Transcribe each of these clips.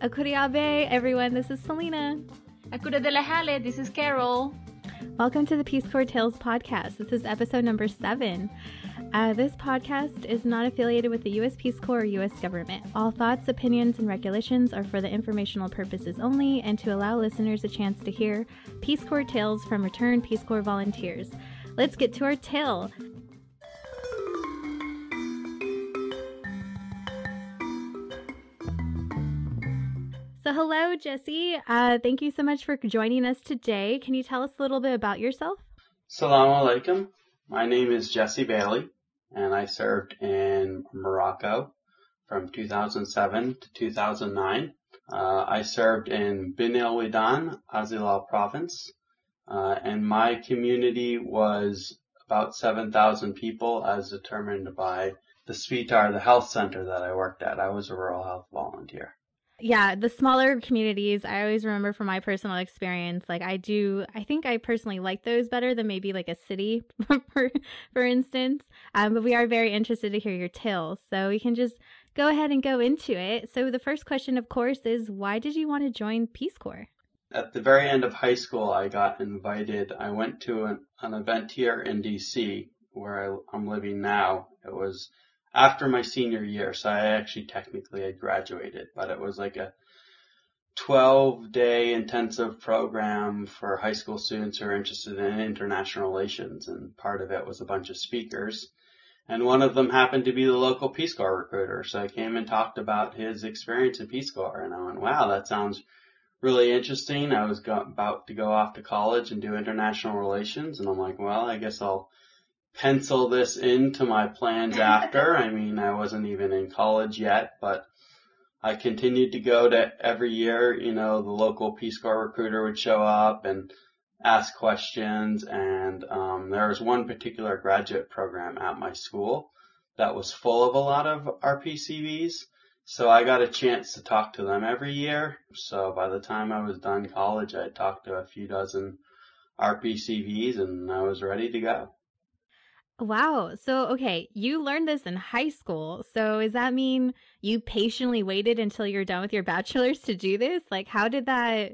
Akuriabe, everyone. This is Selena. Akura de la Hale, this is Carol. Welcome to the Peace Corps Tales podcast. This is episode number seven. Uh, this podcast is not affiliated with the U.S. Peace Corps or U.S. government. All thoughts, opinions, and regulations are for the informational purposes only and to allow listeners a chance to hear Peace Corps tales from returned Peace Corps volunteers. Let's get to our tale. Hello, Jesse. Uh, thank you so much for joining us today. Can you tell us a little bit about yourself? Assalamu alaikum. My name is Jesse Bailey, and I served in Morocco from 2007 to 2009. Uh, I served in Bin El Ouidane, Azilal province, uh, and my community was about 7,000 people as determined by the sbitar, the health center that I worked at. I was a rural health volunteer yeah, the smaller communities, I always remember from my personal experience, like I do, I think I personally like those better than maybe like a city, for, for instance. Um, but we are very interested to hear your tales. So we can just go ahead and go into it. So the first question, of course, is why did you want to join Peace Corps? At the very end of high school, I got invited. I went to an, an event here in DC where I, I'm living now. It was after my senior year, so I actually technically had graduated, but it was like a 12 day intensive program for high school students who are interested in international relations and part of it was a bunch of speakers. And one of them happened to be the local Peace Corps recruiter. So I came and talked about his experience in Peace Corps and I went, wow, that sounds really interesting. I was go- about to go off to college and do international relations and I'm like, well, I guess I'll pencil this into my plans after. I mean, I wasn't even in college yet, but I continued to go to every year, you know, the local Peace Corps recruiter would show up and ask questions. And um, there was one particular graduate program at my school that was full of a lot of RPCVs. So I got a chance to talk to them every year. So by the time I was done college, I talked to a few dozen RPCVs and I was ready to go. Wow. So, okay, you learned this in high school. So, does that mean you patiently waited until you're done with your bachelor's to do this? Like, how did that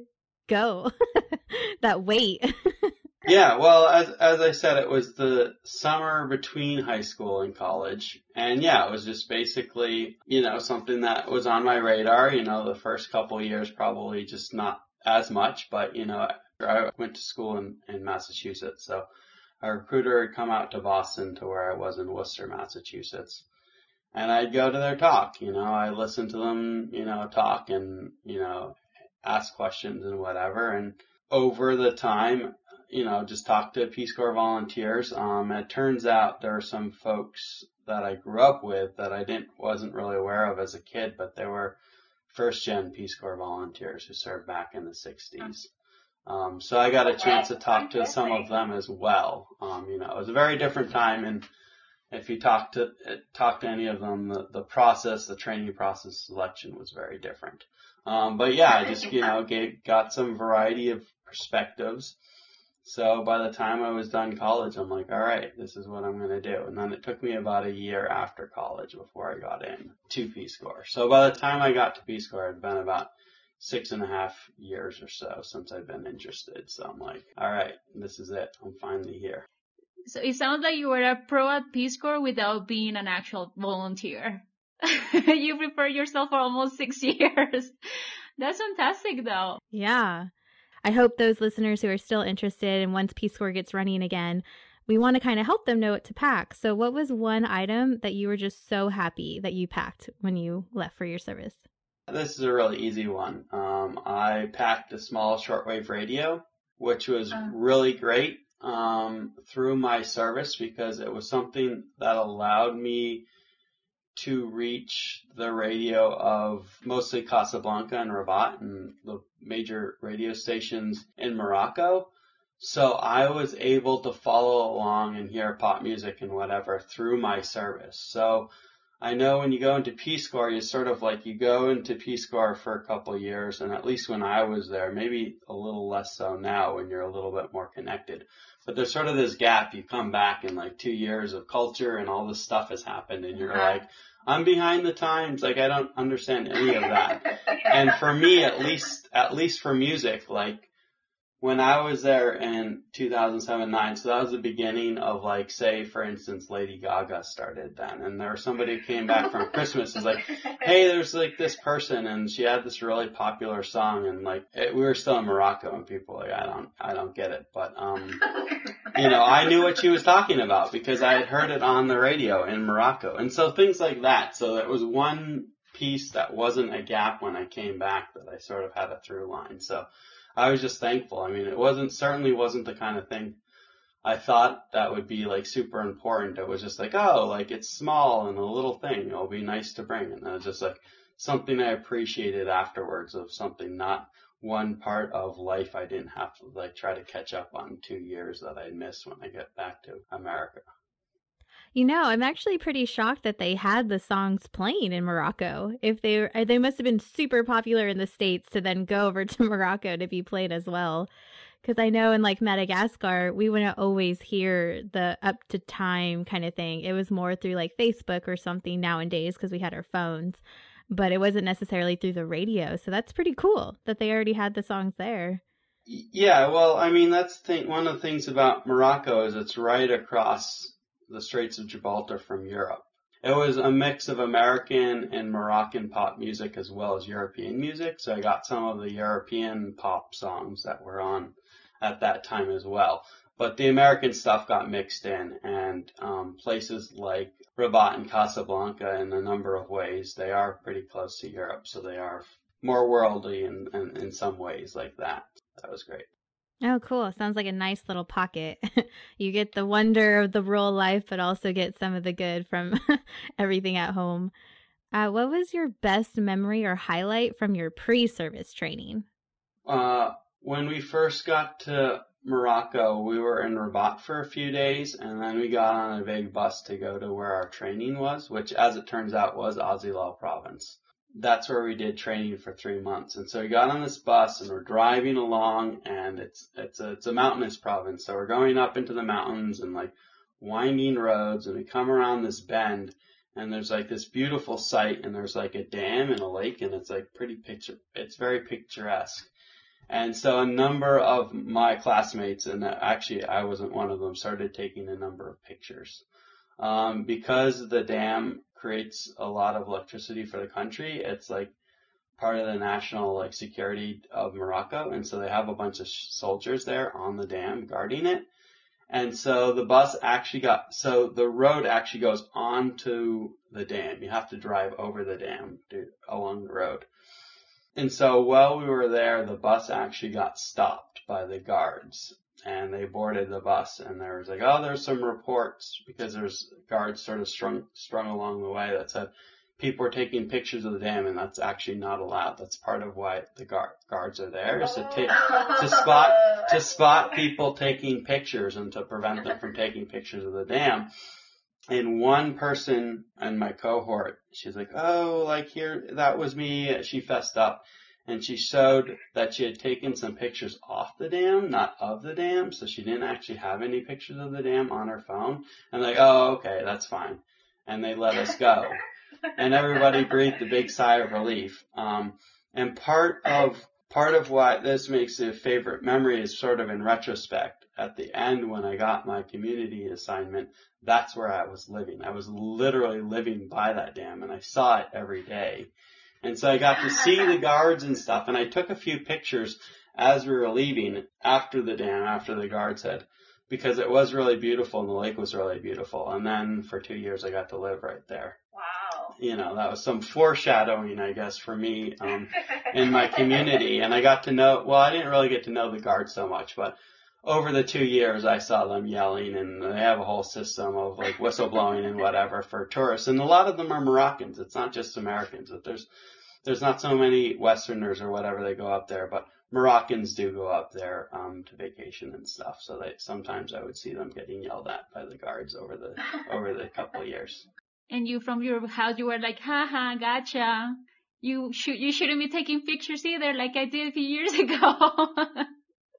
go? that wait. yeah, well, as as I said, it was the summer between high school and college. And yeah, it was just basically, you know, something that was on my radar, you know, the first couple years probably just not as much, but you know, I went to school in in Massachusetts, so a recruiter had come out to Boston to where I was in Worcester, Massachusetts. And I'd go to their talk, you know, I listened to them, you know, talk and, you know, ask questions and whatever. And over the time, you know, just talk to Peace Corps volunteers. Um, it turns out there are some folks that I grew up with that I didn't, wasn't really aware of as a kid, but they were first gen Peace Corps volunteers who served back in the 60s. Um, so I got a chance to talk to some of them as well. Um, you know, it was a very different time, and if you talk to talk to any of them, the, the process, the training process, selection was very different. Um, but yeah, I just you know gave, got some variety of perspectives. So by the time I was done college, I'm like, all right, this is what I'm going to do. And then it took me about a year after college before I got in to Peace Corps. So by the time I got to Peace Corps, I'd been about six and a half years or so since I've been interested. So I'm like, all right, this is it. I'm finally here. So it sounds like you were a pro at Peace Corps without being an actual volunteer. you prepared yourself for almost six years. That's fantastic though. Yeah. I hope those listeners who are still interested and once Peace Corps gets running again, we want to kind of help them know what to pack. So what was one item that you were just so happy that you packed when you left for your service? This is a really easy one. Um, I packed a small shortwave radio, which was uh. really great um, through my service because it was something that allowed me to reach the radio of mostly Casablanca and Rabat and the major radio stations in Morocco. So I was able to follow along and hear pop music and whatever through my service. So I know when you go into Peace Corps, you sort of like, you go into Peace Corps for a couple of years, and at least when I was there, maybe a little less so now when you're a little bit more connected. But there's sort of this gap. You come back in like two years of culture and all this stuff has happened and you're Uh-huh. like, I'm behind the times. Like I don't understand any of that. and for me, at least, at least for music, like when I was there in 2007, 9, so that was the beginning of like, say, for instance, Lady Gaga started then. And there was somebody who came back from Christmas is like, hey, there's like this person and she had this really popular song and like, it, we were still in Morocco and people were like, I don't, I don't get it. But, um, you know, I knew what she was talking about because I had heard it on the radio in Morocco. And so things like that. So that was one piece that wasn't a gap when I came back that I sort of had a through line. So I was just thankful. I mean, it wasn't, certainly wasn't the kind of thing I thought that would be like super important. It was just like, oh, like it's small and a little thing. It'll be nice to bring. And it was just like something I appreciated afterwards of something not one part of life I didn't have to like try to catch up on two years that I missed when I get back to America. You know, I'm actually pretty shocked that they had the songs playing in Morocco. If they uh, they must have been super popular in the states to then go over to Morocco to be played as well. Because I know in like Madagascar, we wouldn't always hear the up to time kind of thing. It was more through like Facebook or something nowadays because we had our phones, but it wasn't necessarily through the radio. So that's pretty cool that they already had the songs there. Yeah, well, I mean, that's the thing, one of the things about Morocco is it's right across the Straits of Gibraltar from Europe. It was a mix of American and Moroccan pop music as well as European music, so I got some of the European pop songs that were on at that time as well. But the American stuff got mixed in, and um, places like Rabat and Casablanca, in a number of ways, they are pretty close to Europe, so they are more worldly in, in, in some ways like that. That was great. Oh, cool. Sounds like a nice little pocket. you get the wonder of the rural life, but also get some of the good from everything at home. Uh, what was your best memory or highlight from your pre service training? Uh, when we first got to Morocco, we were in Rabat for a few days, and then we got on a big bus to go to where our training was, which, as it turns out, was Azilal province. That's where we did training for three months. And so we got on this bus and we're driving along, and it's it's a it's a mountainous province, so we're going up into the mountains and like winding roads, and we come around this bend, and there's like this beautiful sight, and there's like a dam and a lake, and it's like pretty picture. It's very picturesque. And so a number of my classmates, and actually I wasn't one of them, started taking a number of pictures. Um, because the dam creates a lot of electricity for the country, it's like part of the national like security of Morocco, and so they have a bunch of soldiers there on the dam guarding it. And so the bus actually got, so the road actually goes onto the dam. You have to drive over the dam to, along the road. And so while we were there, the bus actually got stopped by the guards and they boarded the bus and there was like, oh, there's some reports because there's guards sort of strung, strung along the way that said people are taking pictures of the dam and that's actually not allowed. That's part of why the guard, guards are there is to take, to spot, to spot people taking pictures and to prevent them from taking pictures of the dam. And one person in my cohort, she's like, oh, like here, that was me. She fessed up and she showed that she had taken some pictures off the dam, not of the dam. So she didn't actually have any pictures of the dam on her phone. And like, oh, okay, that's fine. And they let us go. and everybody breathed a big sigh of relief. Um, and part of, part of what this makes a favorite memory is sort of in retrospect. At the end, when I got my community assignment, that's where I was living. I was literally living by that dam and I saw it every day. And so I got to see the guards and stuff and I took a few pictures as we were leaving after the dam, after the guards had, because it was really beautiful and the lake was really beautiful. And then for two years I got to live right there. Wow. You know, that was some foreshadowing, I guess, for me, um, in my community. And I got to know, well, I didn't really get to know the guards so much, but over the two years I saw them yelling and they have a whole system of like whistleblowing and whatever for tourists. And a lot of them are Moroccans. It's not just Americans. But there's, there's not so many Westerners or whatever they go up there, but Moroccans do go up there, um, to vacation and stuff. So they, sometimes I would see them getting yelled at by the guards over the, over the couple of years. and you from your house you were like, haha, gotcha. You should you shouldn't be taking pictures either, like I did a few years ago.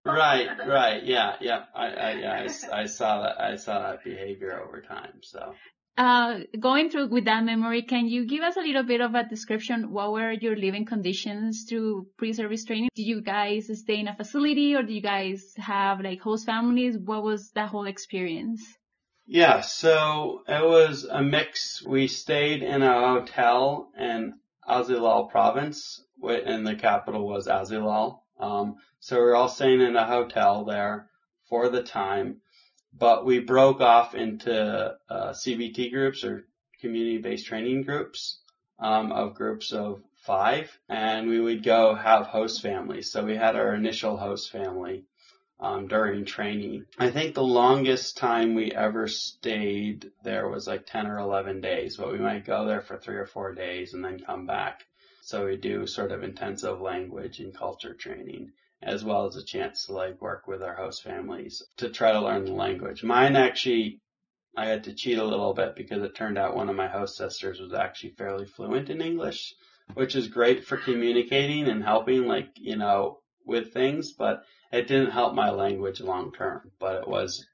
Right, right, yeah, yeah. I, I, yeah, I, I saw that. I saw that behavior over time. So. Uh, going through with that memory, can you give us a little bit of a description? What were your living conditions through pre-service training? Did you guys stay in a facility or did you guys have like host families? What was that whole experience? Yeah, so it was a mix. We stayed in a hotel in Azilal province, and the capital was Azilal. Um, so we were all staying in a hotel there for the time, but we broke off into uh, CBT groups or community-based training groups um, of groups of five, and we would go have host families. So we had our initial host family um, during training. I think the longest time we ever stayed there was like 10 or 11 days, but we might go there for three or four days and then come back. So we do sort of intensive language and culture training as well as a chance to like work with our host families to try to learn the language. Mine actually, I had to cheat a little bit because it turned out one of my host sisters was actually fairly fluent in English, which is great for communicating and helping like, you know, with things, but it didn't help my language long term, but it was,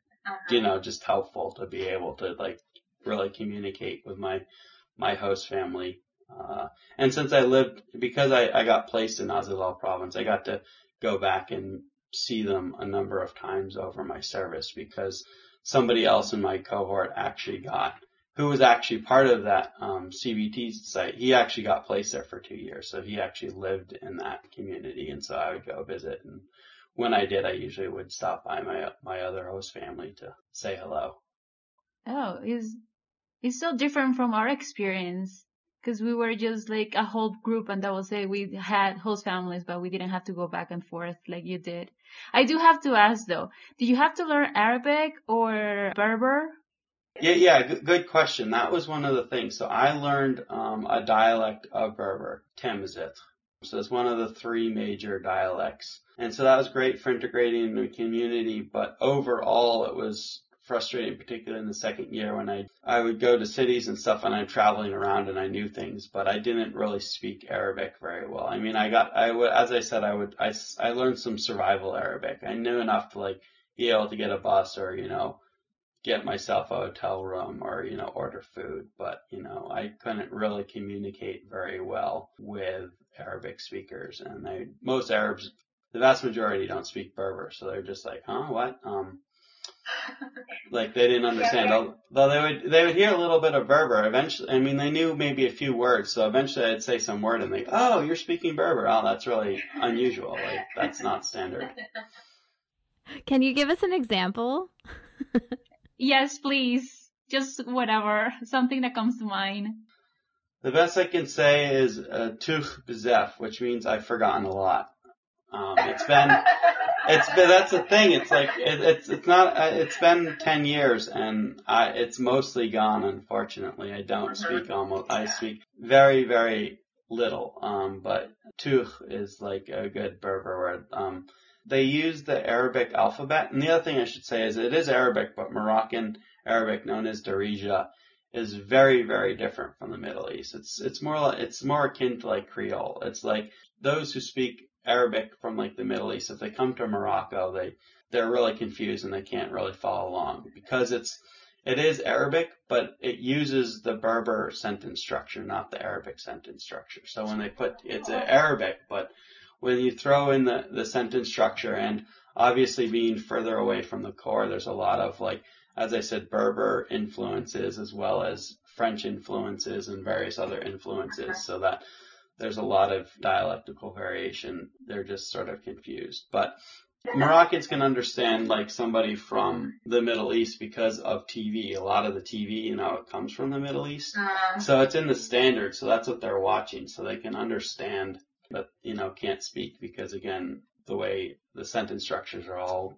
you uh-huh. know, just helpful to be able to like really communicate with my, my host family. Uh, and since I lived, because I, I got placed in Azilal province, I got to go back and see them a number of times over my service because somebody else in my cohort actually got, who was actually part of that um, CBT site. He actually got placed there for two years, so he actually lived in that community, and so I would go visit and when I did, I usually would stop by my my other host family to say hello. Oh, is it's so different from our experience because we were just like a whole group, and that was it. We had host families, but we didn't have to go back and forth like you did. I do have to ask though, did you have to learn Arabic or Berber? Yeah, yeah, good, good question. That was one of the things. So I learned um, a dialect of Berber, Tamazight. So it's one of the three major dialects. And so that was great for integrating in the community, but overall it was frustrating, particularly in the second year when I I would go to cities and stuff and I'm traveling around and I knew things, but I didn't really speak Arabic very well. I mean, I got I would as I said I would I I learned some survival Arabic. I knew enough to like be able to get a bus or you know get myself a hotel room or you know order food, but you know I couldn't really communicate very well with Arabic speakers, and they most Arabs the vast majority don't speak Berber, so they're just like, huh, what? Um, like they didn't understand. Yeah, Though they would, they would hear a little bit of Berber. Eventually, I mean, they knew maybe a few words. So eventually, I'd say some word, and they, oh, you're speaking Berber. Oh, that's really unusual. Like that's not standard. Can you give us an example? yes, please. Just whatever, something that comes to mind. The best I can say is uh, tuch bezef, which means I've forgotten a lot. Um, it's been, it's been, that's the thing. It's like, it, it's, it's not, uh, it's been 10 years and I, it's mostly gone, unfortunately. I don't mm-hmm. speak almost, I speak very, very little. Um, but tuch is like a good Berber word. Um, they use the Arabic alphabet. And the other thing I should say is it is Arabic, but Moroccan Arabic known as Darija is very, very different from the Middle East. It's, it's more like, it's more akin to like Creole. It's like those who speak Arabic from like the Middle East, if they come to Morocco, they they're really confused and they can't really follow along because it's it is Arabic, but it uses the Berber sentence structure, not the Arabic sentence structure. So when they put it's Arabic, but when you throw in the the sentence structure and obviously being further away from the core, there's a lot of like as I said, Berber influences as well as French influences and various other influences, so that there's a lot of dialectical variation. They're just sort of confused. But Moroccans can understand like somebody from the Middle East because of TV. A lot of the TV, you know, it comes from the Middle East. Uh, so it's in the standard, so that's what they're watching. So they can understand, but you know, can't speak because again, the way the sentence structures are all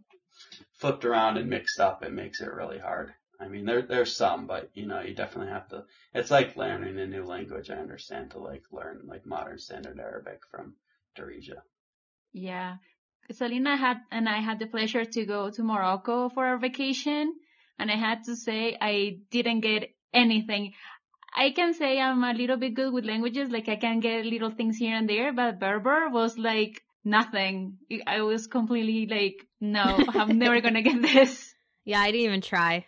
flipped around and mixed up, it makes it really hard. I mean, there there's some, but you know, you definitely have to. It's like learning a new language. I understand to like learn like modern standard Arabic from Darija. Yeah, Selena had and I had the pleasure to go to Morocco for our vacation, and I had to say I didn't get anything. I can say I'm a little bit good with languages. Like I can get little things here and there, but Berber was like nothing. I was completely like, no, I'm never gonna get this. Yeah, I didn't even try.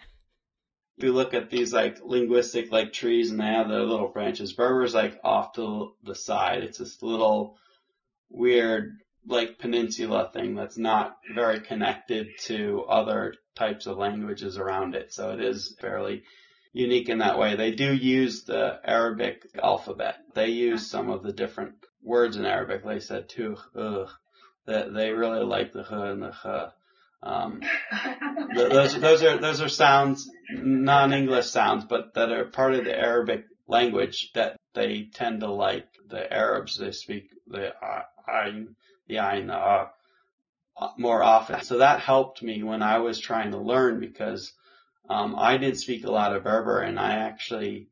If you look at these like linguistic like trees and they have their little branches, Berber's like off to the side. It's this little weird like peninsula thing that's not very connected to other types of languages around it. So it is fairly unique in that way. They do use the Arabic alphabet. They use some of the different words in Arabic. They said tu, ugh. That they really like the h and the ch. Um, those those are those are sounds, non-English sounds, but that are part of the Arabic language that they tend to like. The Arabs they speak the ayn, the ayn, uh, more often. So that helped me when I was trying to learn because um, I didn't speak a lot of Berber, and I actually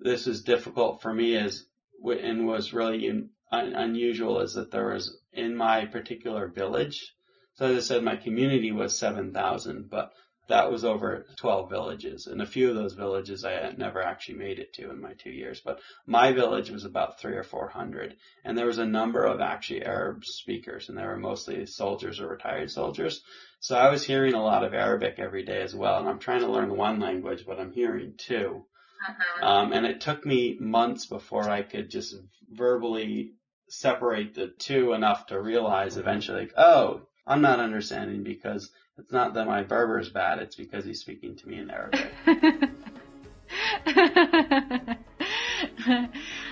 this was difficult for me as and was really un, unusual is that there was in my particular village so as I said, my community was 7,000, but that was over 12 villages. And a few of those villages I had never actually made it to in my two years. But my village was about three or 400. And there was a number of actually Arab speakers, and they were mostly soldiers or retired soldiers. So I was hearing a lot of Arabic every day as well. And I'm trying to learn one language, but I'm hearing two. Uh-huh. Um, and it took me months before I could just verbally separate the two enough to realize eventually, like, oh, I'm not understanding because it's not that my Berber's bad, it's because he's speaking to me in Arabic.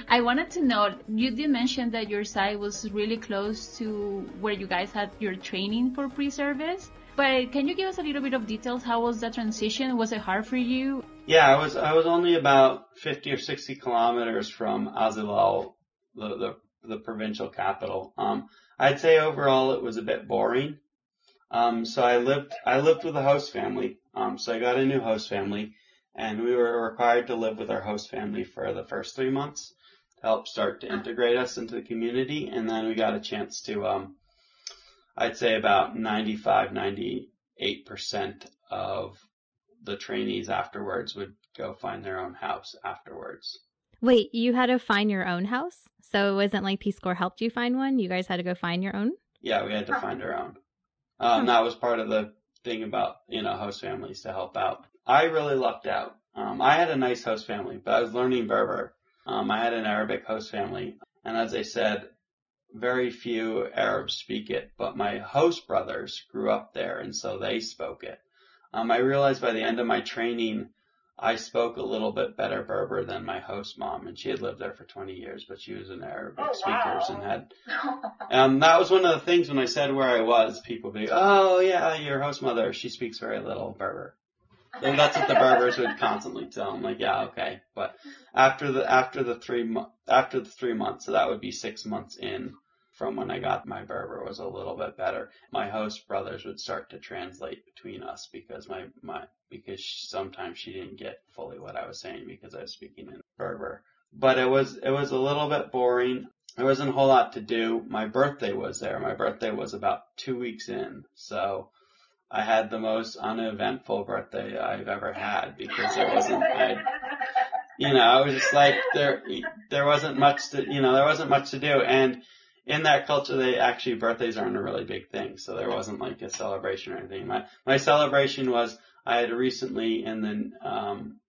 I wanted to know, you did mention that your site was really close to where you guys had your training for pre-service. But can you give us a little bit of details? How was that transition? Was it hard for you? Yeah, I was I was only about 50 or 60 kilometers from Azilal, the, the, the provincial capital. Um, I'd say overall it was a bit boring. Um, so I lived, I lived with a host family. Um, so I got a new host family and we were required to live with our host family for the first three months to help start to integrate us into the community. And then we got a chance to, um, I'd say about 95, 98% of the trainees afterwards would go find their own house afterwards. Wait, you had to find your own house? So it wasn't like Peace Corps helped you find one? You guys had to go find your own? Yeah, we had to find our own. Um, that was part of the thing about, you know, host families to help out. I really lucked out. Um, I had a nice host family, but I was learning Berber. Um, I had an Arabic host family. And as I said, very few Arabs speak it, but my host brothers grew up there and so they spoke it. Um, I realized by the end of my training, I spoke a little bit better Berber than my host mom, and she had lived there for 20 years, but she was an Arabic oh, speaker wow. and had. Um, that was one of the things when I said where I was, people be, oh yeah, your host mother, she speaks very little Berber. And that's what the Berbers would constantly tell them, like, yeah, okay. But after the after the three mo- after the three months, so that would be six months in from when I got my Berber was a little bit better. My host brothers would start to translate between us because my my because sometimes she didn't get fully what I was saying because I was speaking in Berber. But it was it was a little bit boring. There wasn't a whole lot to do. My birthday was there. My birthday was about two weeks in, so I had the most uneventful birthday I've ever had because it wasn't I, you know, I was just like there there wasn't much to you know, there wasn't much to do and in that culture, they actually birthdays aren't a really big thing, so there wasn't like a celebration or anything. My my celebration was I had recently and then um,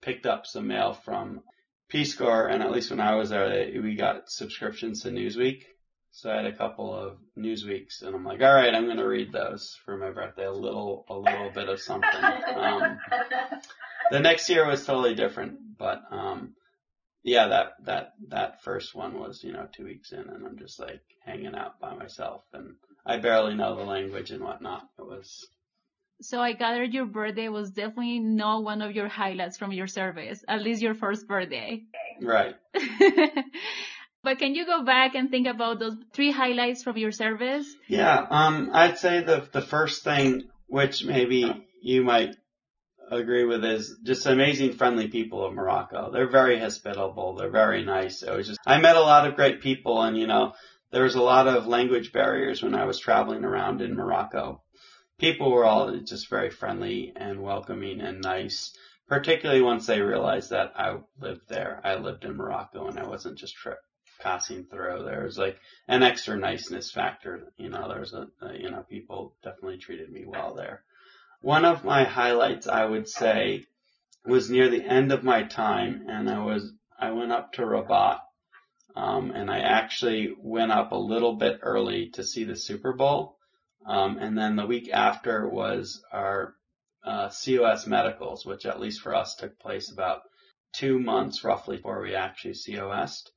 picked up some mail from Peace Corps, and at least when I was there, they, we got subscriptions to Newsweek. So I had a couple of Newsweeks, and I'm like, all right, I'm to read those for my birthday. A little, a little bit of something. Um, the next year was totally different, but um, yeah, that that that first one was you know two weeks in, and I'm just like hanging out by myself, and I barely know the language and whatnot. It was. So I gathered your birthday was definitely not one of your highlights from your service, at least your first birthday. Right. but can you go back and think about those three highlights from your service? Yeah, um, I'd say the the first thing, which maybe you might agree with is just amazing friendly people of Morocco. They're very hospitable. They're very nice. It was just, I met a lot of great people and you know, there was a lot of language barriers when I was traveling around in Morocco. People were all just very friendly and welcoming and nice. particularly once they realized that I lived there. I lived in Morocco and I wasn't just tri- passing through. There was like an extra niceness factor. You know, there was a, a, you know, people definitely treated me well there. One of my highlights, I would say, was near the end of my time and I was, I went up to Rabat. Um, and I actually went up a little bit early to see the Super Bowl. Um, and then the week after was our uh, COS medicals, which at least for us took place about two months roughly before we actually COS'd.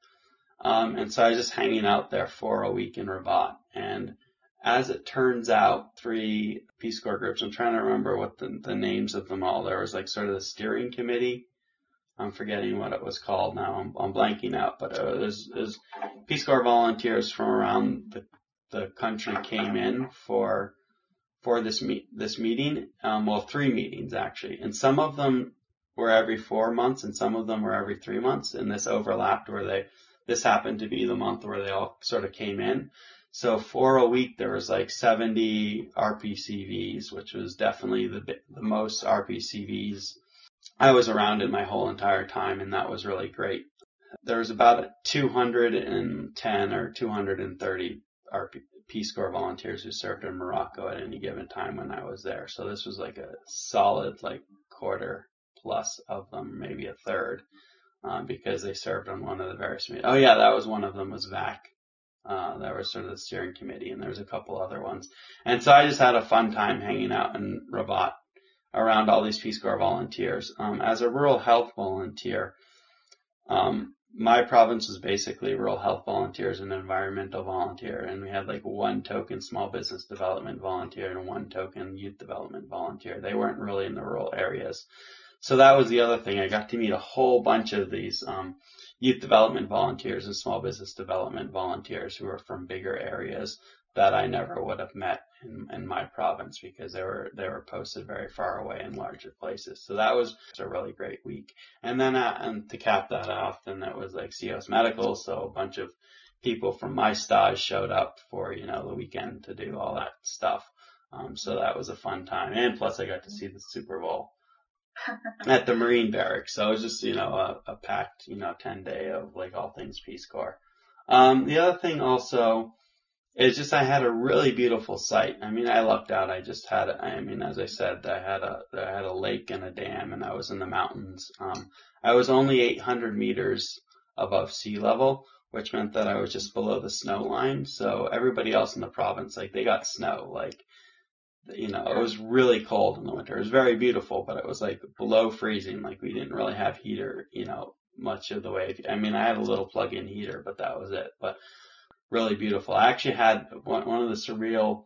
Um, and so I was just hanging out there for a week in Rabat. And as it turns out, three Peace Corps groups, I'm trying to remember what the, the names of them all. There was like sort of the steering committee. I'm forgetting what it was called now. I'm, I'm blanking out, but it was, it was Peace Corps volunteers from around the, the country came in for for this meet this meeting. Um, well, three meetings actually, and some of them were every four months, and some of them were every three months. And this overlapped where they this happened to be the month where they all sort of came in. So for a week there was like 70 RPCVs, which was definitely the the most RPCVs I was around in my whole entire time, and that was really great. There was about 210 or 230 RP, Peace Corps volunteers who served in Morocco at any given time when I was there. So this was like a solid like quarter plus of them, maybe a third, uh, because they served on one of the various. Oh yeah, that was one of them was VAC. Uh, that was sort of the steering committee and there was a couple other ones. And so I just had a fun time hanging out in Rabat around all these Peace Corps volunteers. Um, as a rural health volunteer, um, my province was basically rural health volunteers and environmental volunteer, and we had like one token small business development volunteer and one token youth development volunteer. They weren't really in the rural areas. So that was the other thing. I got to meet a whole bunch of these um, youth development volunteers and small business development volunteers who were from bigger areas that I never would have met in, in my province because they were they were posted very far away in larger places. So that was a really great week. And then uh, and to cap that off, then it was like COS Medical, so a bunch of people from my stage showed up for you know the weekend to do all that stuff. Um, so that was a fun time, and plus I got to see the Super Bowl at the Marine Barracks. So it was just you know a, a packed you know ten day of like all things Peace Corps. Um, the other thing also is just I had a really beautiful site. I mean, I lucked out. I just had, I mean, as I said, I had a, I had a lake and a dam, and I was in the mountains. Um, I was only 800 meters above sea level, which meant that I was just below the snow line. So everybody else in the province, like, they got snow. Like, you know, it was really cold in the winter. It was very beautiful, but it was like below freezing. Like, we didn't really have heater, you know, much of the way. I mean, I had a little plug-in heater, but that was it. But really beautiful. I actually had one, one of the surreal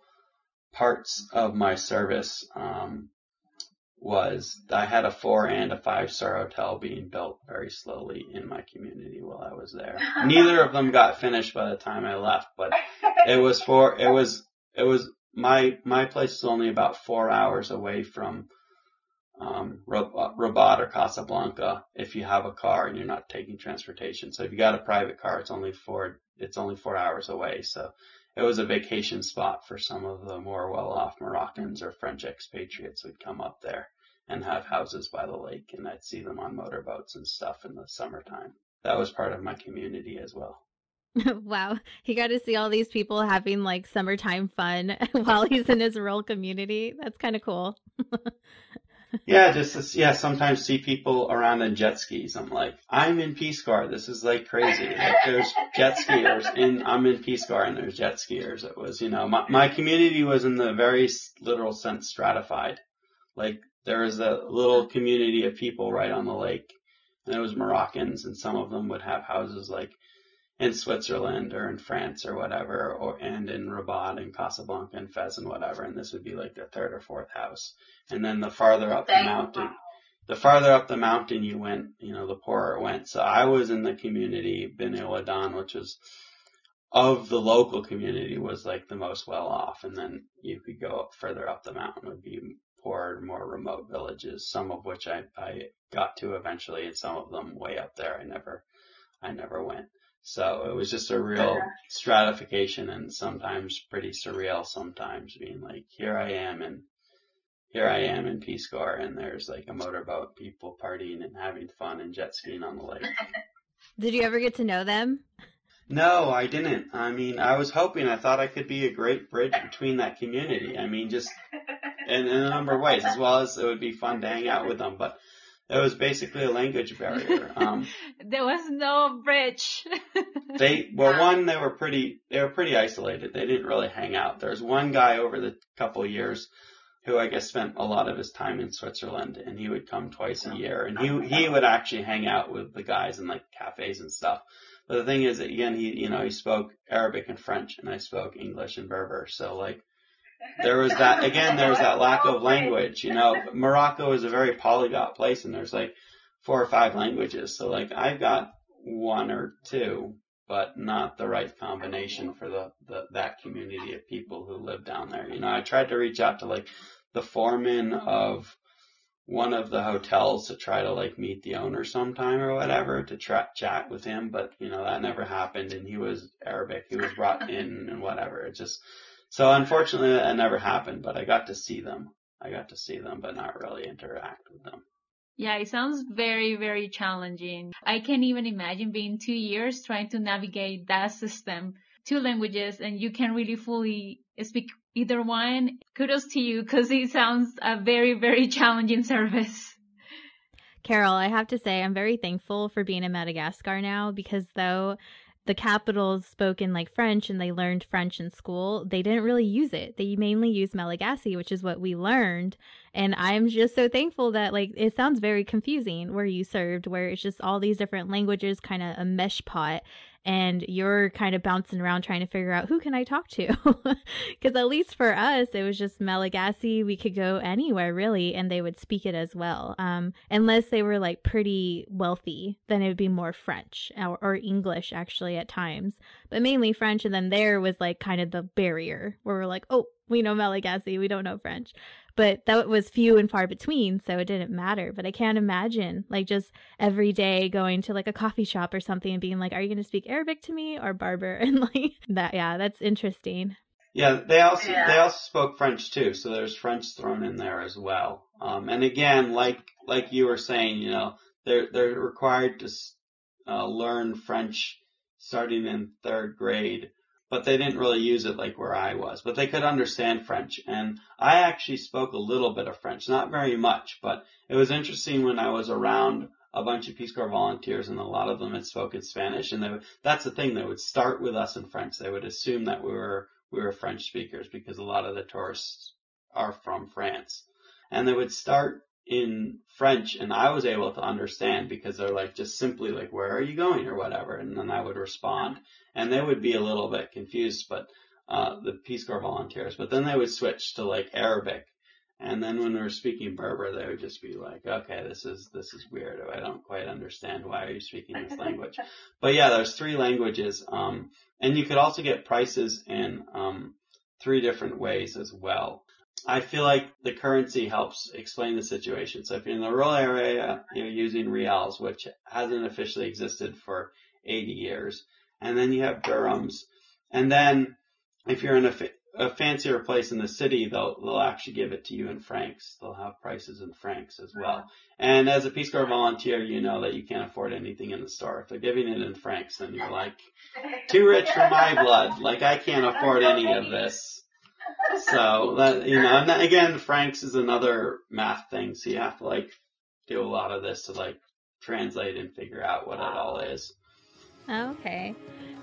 parts of my service um, was I had a four and a five star hotel being built very slowly in my community while I was there. Neither of them got finished by the time I left, but it was for it was it was my my place is only about four hours away from um, Rabat or Casablanca if you have a car and you're not taking transportation. So if you got a private car, it's only four it's only four hours away. So it was a vacation spot for some of the more well-off Moroccans or French expatriates who'd come up there and have houses by the lake, and I'd see them on motorboats and stuff in the summertime. That was part of my community as well. wow, he got to see all these people having like summertime fun while he's in his rural community. That's kind of cool. yeah, just yeah. Sometimes see people around in jet skis. I'm like, I'm in Peace Corps. This is like crazy. Like there's jet skiers, and I'm in Peace Corps, and there's jet skiers. It was, you know, my my community was in the very literal sense stratified. Like there was a little community of people right on the lake, and it was Moroccans, and some of them would have houses like in Switzerland or in France or whatever, or and in Rabat and Casablanca and Fez and whatever, and this would be like their third or fourth house. And then the farther up the mountain, the farther up the mountain you went, you know, the poorer it went. So I was in the community Beni Ouadan, which was of the local community was like the most well off, and then you could go up further up the mountain would be poorer, more remote villages, some of which I I got to eventually, and some of them way up there I never I never went. So it was just a real stratification and sometimes pretty surreal sometimes being like, here I am and here I am in Peace Corps and there's like a motorboat, people partying and having fun and jet skiing on the lake. Did you ever get to know them? No, I didn't. I mean, I was hoping, I thought I could be a great bridge between that community. I mean, just in, in a number of ways, as well as it would be fun to hang out with them, but it was basically a language barrier. Um, there was no bridge. they, well, one, they were pretty, they were pretty isolated. They didn't really hang out. There was one guy over the couple of years who I guess spent a lot of his time in Switzerland and he would come twice a year and he, he would actually hang out with the guys in like cafes and stuff. But the thing is, again, he, you know, he spoke Arabic and French and I spoke English and Berber. So like, there was that, again, there was that lack of language, you know, Morocco is a very polyglot place and there's like four or five languages. So like, I've got one or two, but not the right combination for the, the, that community of people who live down there. You know, I tried to reach out to like the foreman of one of the hotels to try to like meet the owner sometime or whatever to tra- chat with him, but you know that never happened. And he was Arabic, he was brought in and whatever. It just so unfortunately that never happened. But I got to see them. I got to see them, but not really interact with them. Yeah, it sounds very, very challenging. I can't even imagine being two years trying to navigate that system, two languages, and you can't really fully speak either one, kudos to you because it sounds a very, very challenging service. Carol, I have to say, I'm very thankful for being in Madagascar now because though the capitals spoke in like French and they learned French in school, they didn't really use it. They mainly used Malagasy, which is what we learned. And I'm just so thankful that like it sounds very confusing where you served, where it's just all these different languages, kind of a mesh pot and you're kind of bouncing around trying to figure out who can I talk to? Because at least for us, it was just Malagasy. We could go anywhere really, and they would speak it as well. Um, unless they were like pretty wealthy, then it would be more French or, or English actually at times, but mainly French. And then there was like kind of the barrier where we're like, oh, we know Malagasy, we don't know French but that was few and far between, so it didn't matter. But I can't imagine like just every day going to like a coffee shop or something and being like, "Are you going to speak Arabic to me or Berber? And like that, yeah, that's interesting. Yeah, they also yeah. they also spoke French too, so there's French thrown in there as well. Um, and again, like like you were saying, you know, they're they're required to uh, learn French starting in third grade but they didn't really use it like where I was. But they could understand French, and I actually spoke a little bit of French, not very much, but it was interesting when I was around a bunch of Peace Corps volunteers, and a lot of them had spoken Spanish, and they would, that's the thing, they would start with us in French. They would assume that we were we were French speakers because a lot of the tourists are from France, and they would start in French and I was able to understand because they're like just simply like, where are you going or whatever. And then I would respond and they would be a little bit confused, but, uh, the Peace Corps volunteers, but then they would switch to like Arabic. And then when we were speaking Berber, they would just be like, okay, this is, this is weird. I don't quite understand. Why are you speaking this language? but yeah, there's three languages. Um, and you could also get prices in, um, three different ways as well. I feel like the currency helps explain the situation. So if you're in the rural area, you're using reals, which hasn't officially existed for 80 years. And then you have dirhams. And then if you're in a, a fancier place in the city, they'll, they'll actually give it to you in francs. They'll have prices in francs as well. And as a Peace Corps volunteer, you know that you can't afford anything in the store. If they're giving it in francs, then you're like, too rich for my blood. Like I can't afford any of this so that you know, and again, francs is another math thing, so you have to like do a lot of this to like translate and figure out what it all is. Okay.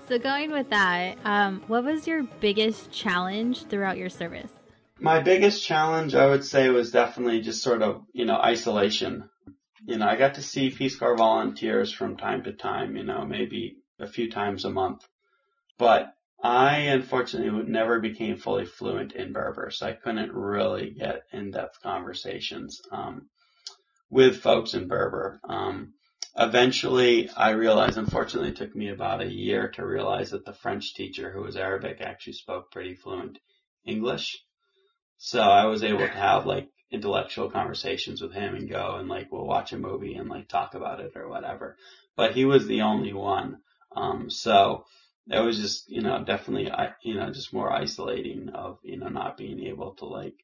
So going with that, um, what was your biggest challenge throughout your service? My biggest challenge, I would say, was definitely just sort of, you know, isolation. You know, I got to see Peace Corps volunteers from time to time, you know, maybe a few times a month. But I unfortunately never became fully fluent in Berber, so I couldn't really get in-depth conversations um, with folks in Berber. Um, eventually, I realized, unfortunately, it took me about a year to realize that the French teacher who was Arabic actually spoke pretty fluent English. So I was able to have like intellectual conversations with him and go and like we'll watch a movie and like talk about it or whatever. But he was the only one. Um, so that was just, you know, definitely, you know, just more isolating of, you know, not being able to like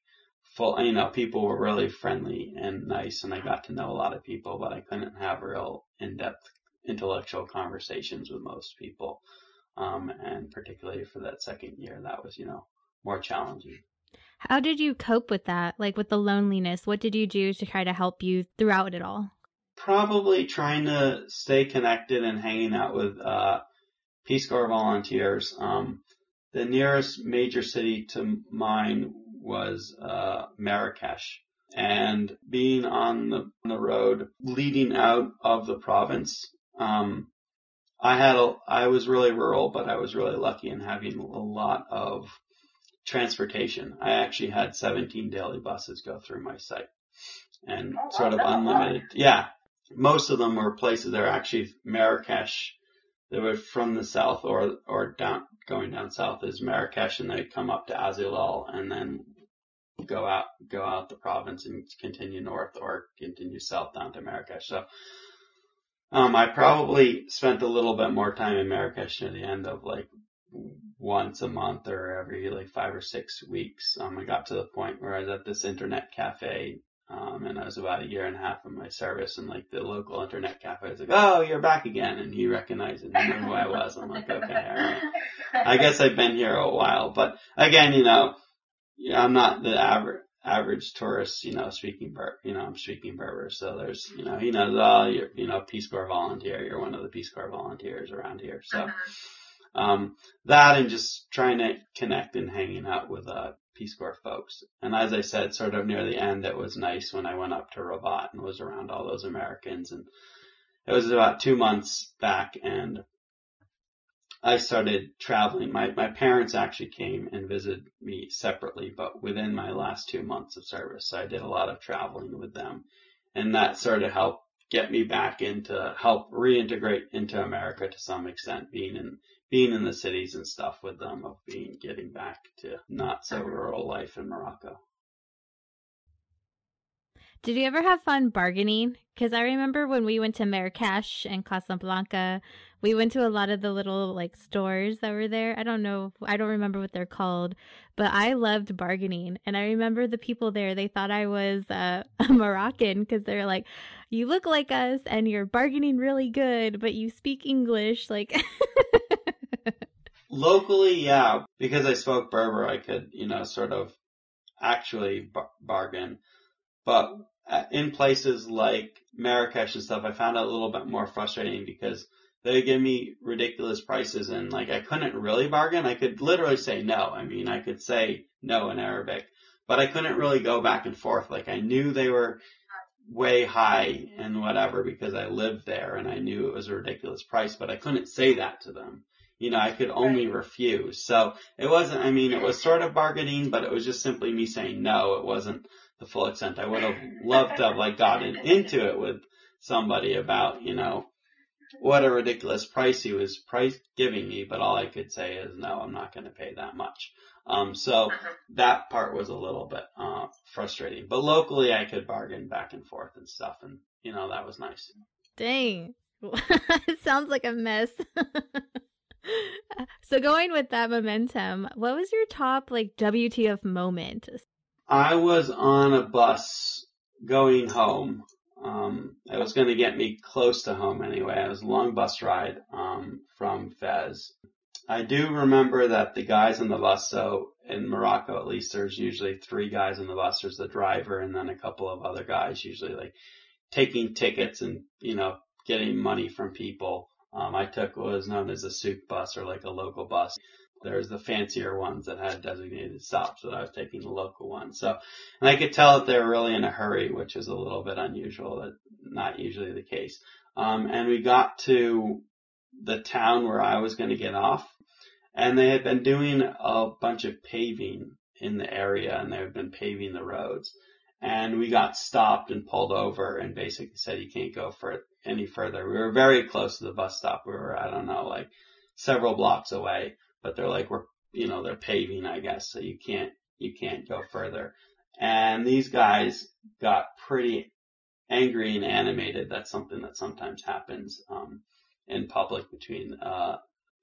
full, you know, people were really friendly and nice and I got to know a lot of people, but I couldn't have real in-depth intellectual conversations with most people. Um, and particularly for that second year, that was, you know, more challenging. How did you cope with that? Like with the loneliness, what did you do to try to help you throughout it all? Probably trying to stay connected and hanging out with, uh, Peace Corps volunteers. Um, the nearest major city to mine was uh, Marrakesh. And being on the, on the road leading out of the province, um, I had a, I was really rural, but I was really lucky in having a lot of transportation. I actually had 17 daily buses go through my site and sort of unlimited. Yeah. Most of them were places that are actually Marrakesh. They were from the south or, or down, going down south is Marrakesh and they'd come up to Azilal and then go out go out the province and continue north or continue south down to Marrakesh. So um, I probably spent a little bit more time in Marrakesh near the end of like once a month or every like five or six weeks. Um, I got to the point where I was at this internet cafe, um, and I was about a year and a half in my service, and like the local internet cafe was like, "Oh, you're back again," and he recognized and knew who I was. I'm like, "Okay, all right. I guess I've been here a while." But again, you know, I'm not the average average tourist, you know, speaking Ber, you know, I'm speaking Berber. So there's, you know, he knows, oh, you're, you know, Peace Corps volunteer. You're one of the Peace Corps volunteers around here. So, um, that and just trying to connect and hanging out with, uh, Peace Corps folks. And as I said, sort of near the end, it was nice when I went up to Rabat and was around all those Americans. And it was about two months back and I started traveling. My my parents actually came and visited me separately, but within my last two months of service, so I did a lot of traveling with them, and that sort of helped get me back into help reintegrate into America to some extent, being in being in the cities and stuff with them, of being getting back to not so rural life in Morocco. Did you ever have fun bargaining? Because I remember when we went to Marrakesh and Casablanca, we went to a lot of the little like stores that were there. I don't know, I don't remember what they're called, but I loved bargaining. And I remember the people there, they thought I was uh, a Moroccan because they're like, you look like us and you're bargaining really good, but you speak English. Like, locally, yeah, because I spoke Berber, I could, you know, sort of actually bar- bargain. But Uh, in places like Marrakesh and stuff, I found it a little bit more frustrating because they give me ridiculous prices and like I couldn't really bargain. I could literally say no. I mean, I could say no in Arabic, but I couldn't really go back and forth. Like I knew they were way high and whatever because I lived there and I knew it was a ridiculous price, but I couldn't say that to them. You know, I could only refuse. So it wasn't, I mean, it was sort of bargaining, but it was just simply me saying no. It wasn't the full extent. I would have loved to have like gotten into it with somebody about, you know, what a ridiculous price he was price giving me, but all I could say is no, I'm not going to pay that much. Um, so that part was a little bit uh, frustrating. But locally, I could bargain back and forth and stuff, and you know that was nice. Dang, it sounds like a mess. so going with that momentum, what was your top like WTF moment? I was on a bus going home. Um, it was going to get me close to home anyway. It was a long bus ride um, from Fez. I do remember that the guys on the bus, so in Morocco at least, there's usually three guys on the bus. There's the driver and then a couple of other guys, usually like taking tickets and, you know, getting money from people. Um, I took what was known as a souk bus or like a local bus. There's the fancier ones that had designated stops, but I was taking the local one. So, and I could tell that they were really in a hurry, which is a little bit unusual. That not usually the case. Um, and we got to the town where I was going to get off, and they had been doing a bunch of paving in the area, and they had been paving the roads. And we got stopped and pulled over, and basically said you can't go for any further. We were very close to the bus stop. We were, I don't know, like several blocks away but they're like we're you know they're paving I guess so you can't you can't go further. And these guys got pretty angry and animated. That's something that sometimes happens um, in public between uh,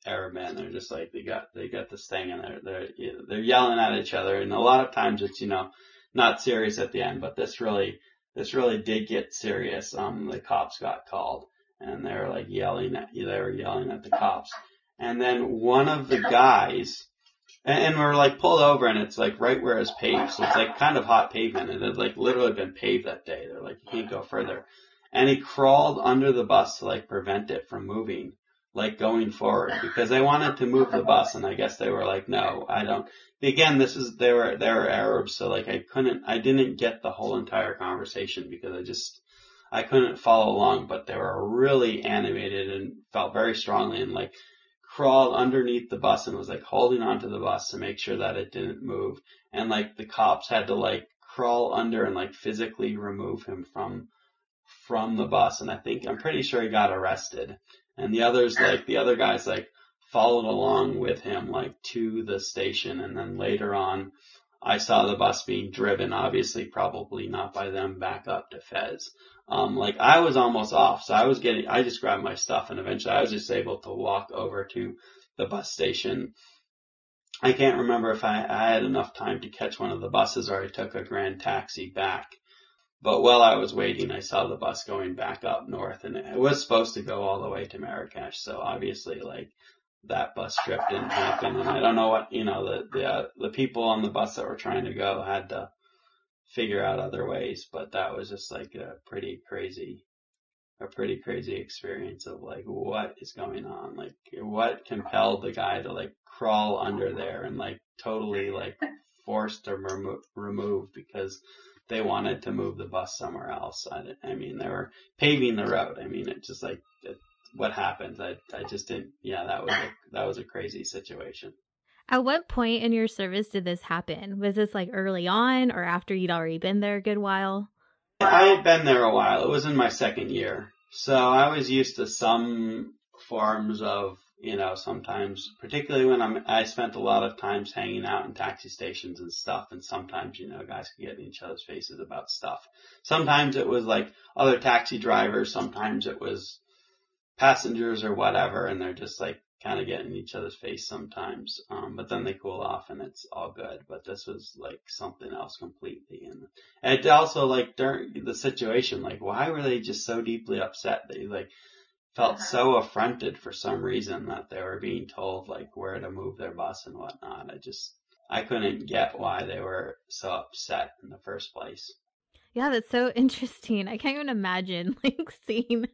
Arab men. They're just like they got they got this thing and they're they're you know, they're yelling at each other. And a lot of times it's you know not serious at the end, but this really, this really did get serious. Um, the cops got called and they were like yelling at, they were yelling at the cops. And then one of the guys, and, and we're like pulled over and it's like right where it's paved. So it's like kind of hot pavement and it had like literally been paved that day. They're like, you can't go further. And he crawled under the bus to like prevent it from moving, like going forward because they wanted to move the bus. And I guess they were like, no, I don't. Again, this is, they were, they were Arabs. So like I couldn't, I didn't get the whole entire conversation because I just, I couldn't follow along, but they were really animated and felt very strongly and like crawled underneath the bus and was like holding onto the bus to make sure that it didn't move. And like the cops had to like crawl under and like physically remove him from, from the bus. And I think, I'm pretty sure he got arrested. And the others, like the other guys, like followed along with him, like to the station. And then later on, I saw the bus being driven, obviously probably not by them, back up to Fez. Um, like I was almost off, so I was getting, I just grabbed my stuff and eventually I was just able to walk over to the bus station. I can't remember if I, I had enough time to catch one of the buses or I took a grand taxi back. But while I was waiting, I saw the bus going back up north and it was supposed to go all the way to Marrakesh. So obviously like that bus trip didn't happen. And I don't know what, you know, the, the, uh, the people on the bus that were trying to go had to figure out other ways, but that was just like a pretty crazy, a pretty crazy experience of like, what is going on? Like, what compelled the guy to like crawl under there and like totally like forced to remo- remove because they wanted to move the bus somewhere else. I, I mean, they were paving the road. I mean, it just like, it, what happened? I, I just didn't, yeah, that was, a, that was a crazy situation. At what point in your service did this happen? Was this like early on or after you'd already been there a good while? I had been there a while. It was in my second year. So I was used to some forms of, you know, sometimes, particularly when I'm, I spent a lot of times hanging out in taxi stations and stuff. And sometimes, you know, guys could get in each other's faces about stuff. Sometimes it was like other taxi drivers. Sometimes it was passengers or whatever. And they're just like, kind of getting each other's face sometimes. Um, but then they cool off and it's all good. But this was like something else completely. And, and it also like during the situation, like why were they just so deeply upset? They like felt so affronted for some reason that they were being told like where to move their bus and whatnot. I just, I couldn't get why they were so upset in the first place. Yeah, that's so interesting. I can't even imagine like seeing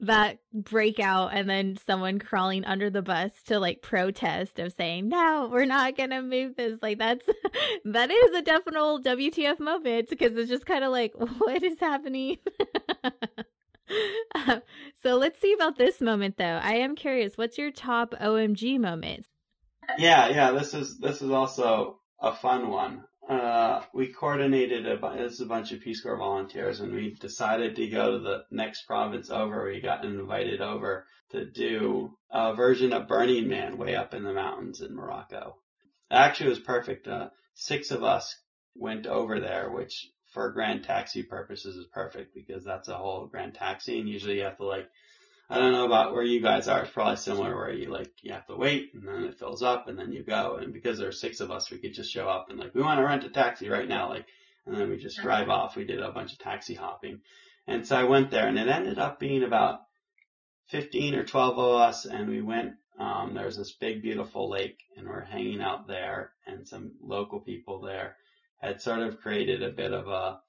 that breakout and then someone crawling under the bus to like protest of saying, "No, we're not going to move this." Like that's that is a definite WTF moment because it's just kind of like, what is happening? uh, so let's see about this moment though. I am curious, what's your top OMG moment? Yeah, yeah, this is this is also a fun one uh, we coordinated a, this is a bunch of Peace Corps volunteers and we decided to go to the next province over. We got invited over to do a version of Burning Man way up in the mountains in Morocco. Actually, it was perfect. Uh, six of us went over there, which for grand taxi purposes is perfect because that's a whole grand taxi and usually you have to like I don't know about where you guys are. It's probably similar where you like you have to wait and then it fills up and then you go. And because there are six of us, we could just show up and like we want to rent a taxi right now, like, and then we just drive off. We did a bunch of taxi hopping, and so I went there and it ended up being about fifteen or twelve of us, and we went. Um, there was this big beautiful lake, and we're hanging out there, and some local people there had sort of created a bit of a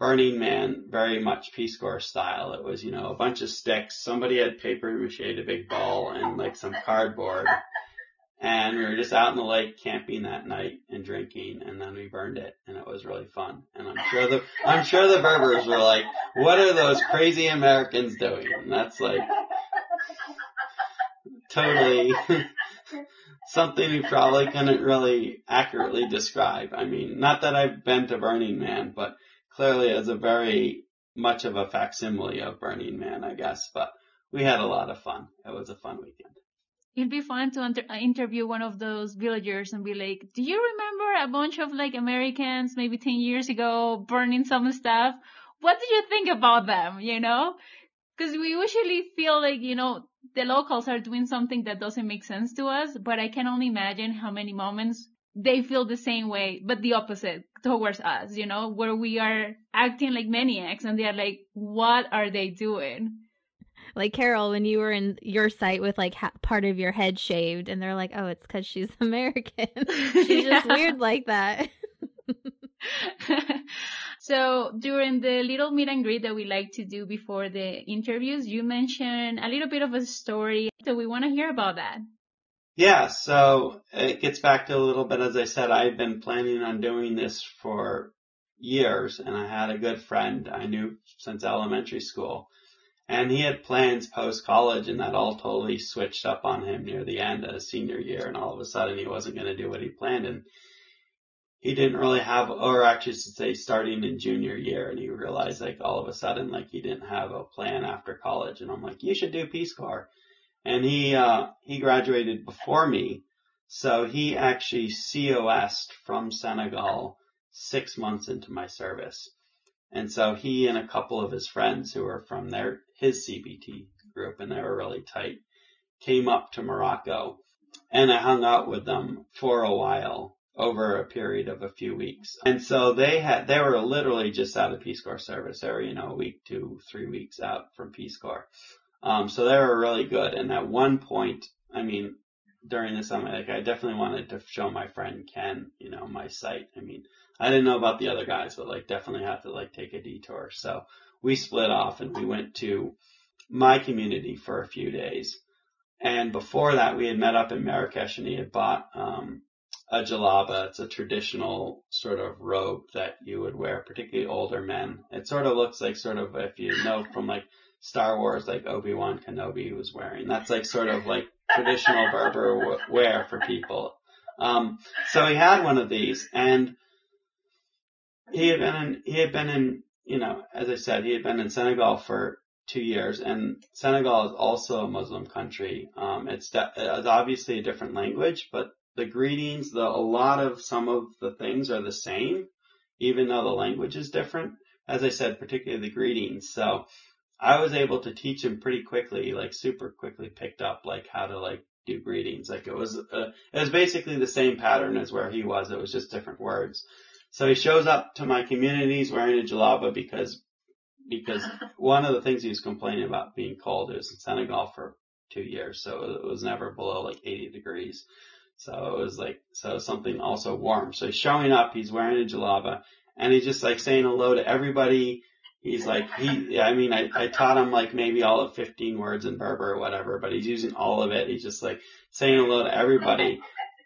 Burning Man, very much Peace Corps style. It was, you know, a bunch of sticks. Somebody had paper mache, a big ball, and like some cardboard. And we were just out in the lake camping that night and drinking, and then we burned it, and it was really fun. And I'm sure the I'm sure the Berbers were like, "What are those crazy Americans doing?" And that's like totally something we probably couldn't really accurately describe. I mean, not that I've been to Burning Man, but clearly as a very much of a facsimile of Burning Man, I guess. But we had a lot of fun. It was a fun weekend. It'd be fun to inter- uh, interview one of those villagers and be like, "Do you remember a bunch of like Americans maybe ten years ago burning some stuff? What did you think about them? You know?" Because we usually feel like, you know, the locals are doing something that doesn't make sense to us, but I can only imagine how many moments they feel the same way, but the opposite towards us, you know, where we are acting like maniacs and they're like, what are they doing? Like Carol, when you were in your site with like ha- part of your head shaved, and they're like, "Oh, it's because she's American. she's just weird like that." so during the little meet and greet that we like to do before the interviews, you mentioned a little bit of a story. So we want to hear about that. Yeah, so it gets back to a little bit, as I said, I've been planning on doing this for years and I had a good friend I knew since elementary school and he had plans post college and that all totally switched up on him near the end of his senior year and all of a sudden he wasn't going to do what he planned and he didn't really have, or actually should say starting in junior year and he realized like all of a sudden like he didn't have a plan after college and I'm like, you should do Peace Corps and he uh, he graduated before me, so he actually COS'd from Senegal six months into my service, and so he and a couple of his friends who were from their his CBT group and they were really tight came up to Morocco, and I hung out with them for a while over a period of a few weeks. And so they had, they were literally just out of Peace Corps service. They were, you know, a week, two, three weeks out from Peace Corps. Um, so they were really good. And at one point, I mean, during the summit, like I definitely wanted to show my friend Ken, you know, my site. I mean, I didn't know about the other guys, but like definitely have to like take a detour. So we split off and we went to my community for a few days. And before that, we had met up in Marrakesh and he had bought, um, a jalaba. It's a traditional sort of robe that you would wear, particularly older men. It sort of looks like sort of if you know from like Star Wars like Obi-Wan Kenobi was wearing. That's like sort of like traditional Berber wear for people. Um, so he had one of these and he had been in, he had been in, you know, as I said, he had been in Senegal for two years and Senegal is also a Muslim country. Um, it's, de- it's obviously a different language, but the greetings, the, a lot of some of the things are the same, even though the language is different. As I said, particularly the greetings. So, I was able to teach him pretty quickly, like super quickly picked up like how to like do greetings. Like it was, uh, it was basically the same pattern as where he was. It was just different words. So he shows up to my communities wearing a jalaba because, because one of the things he was complaining about being cold is in Senegal for two years. So it was never below like 80 degrees. So it was like, so something also warm. So he's showing up, he's wearing a jalaba and he's just like saying hello to everybody He's like, he, I mean, I, I taught him like maybe all of 15 words in Berber or whatever, but he's using all of it. He's just like saying hello to everybody.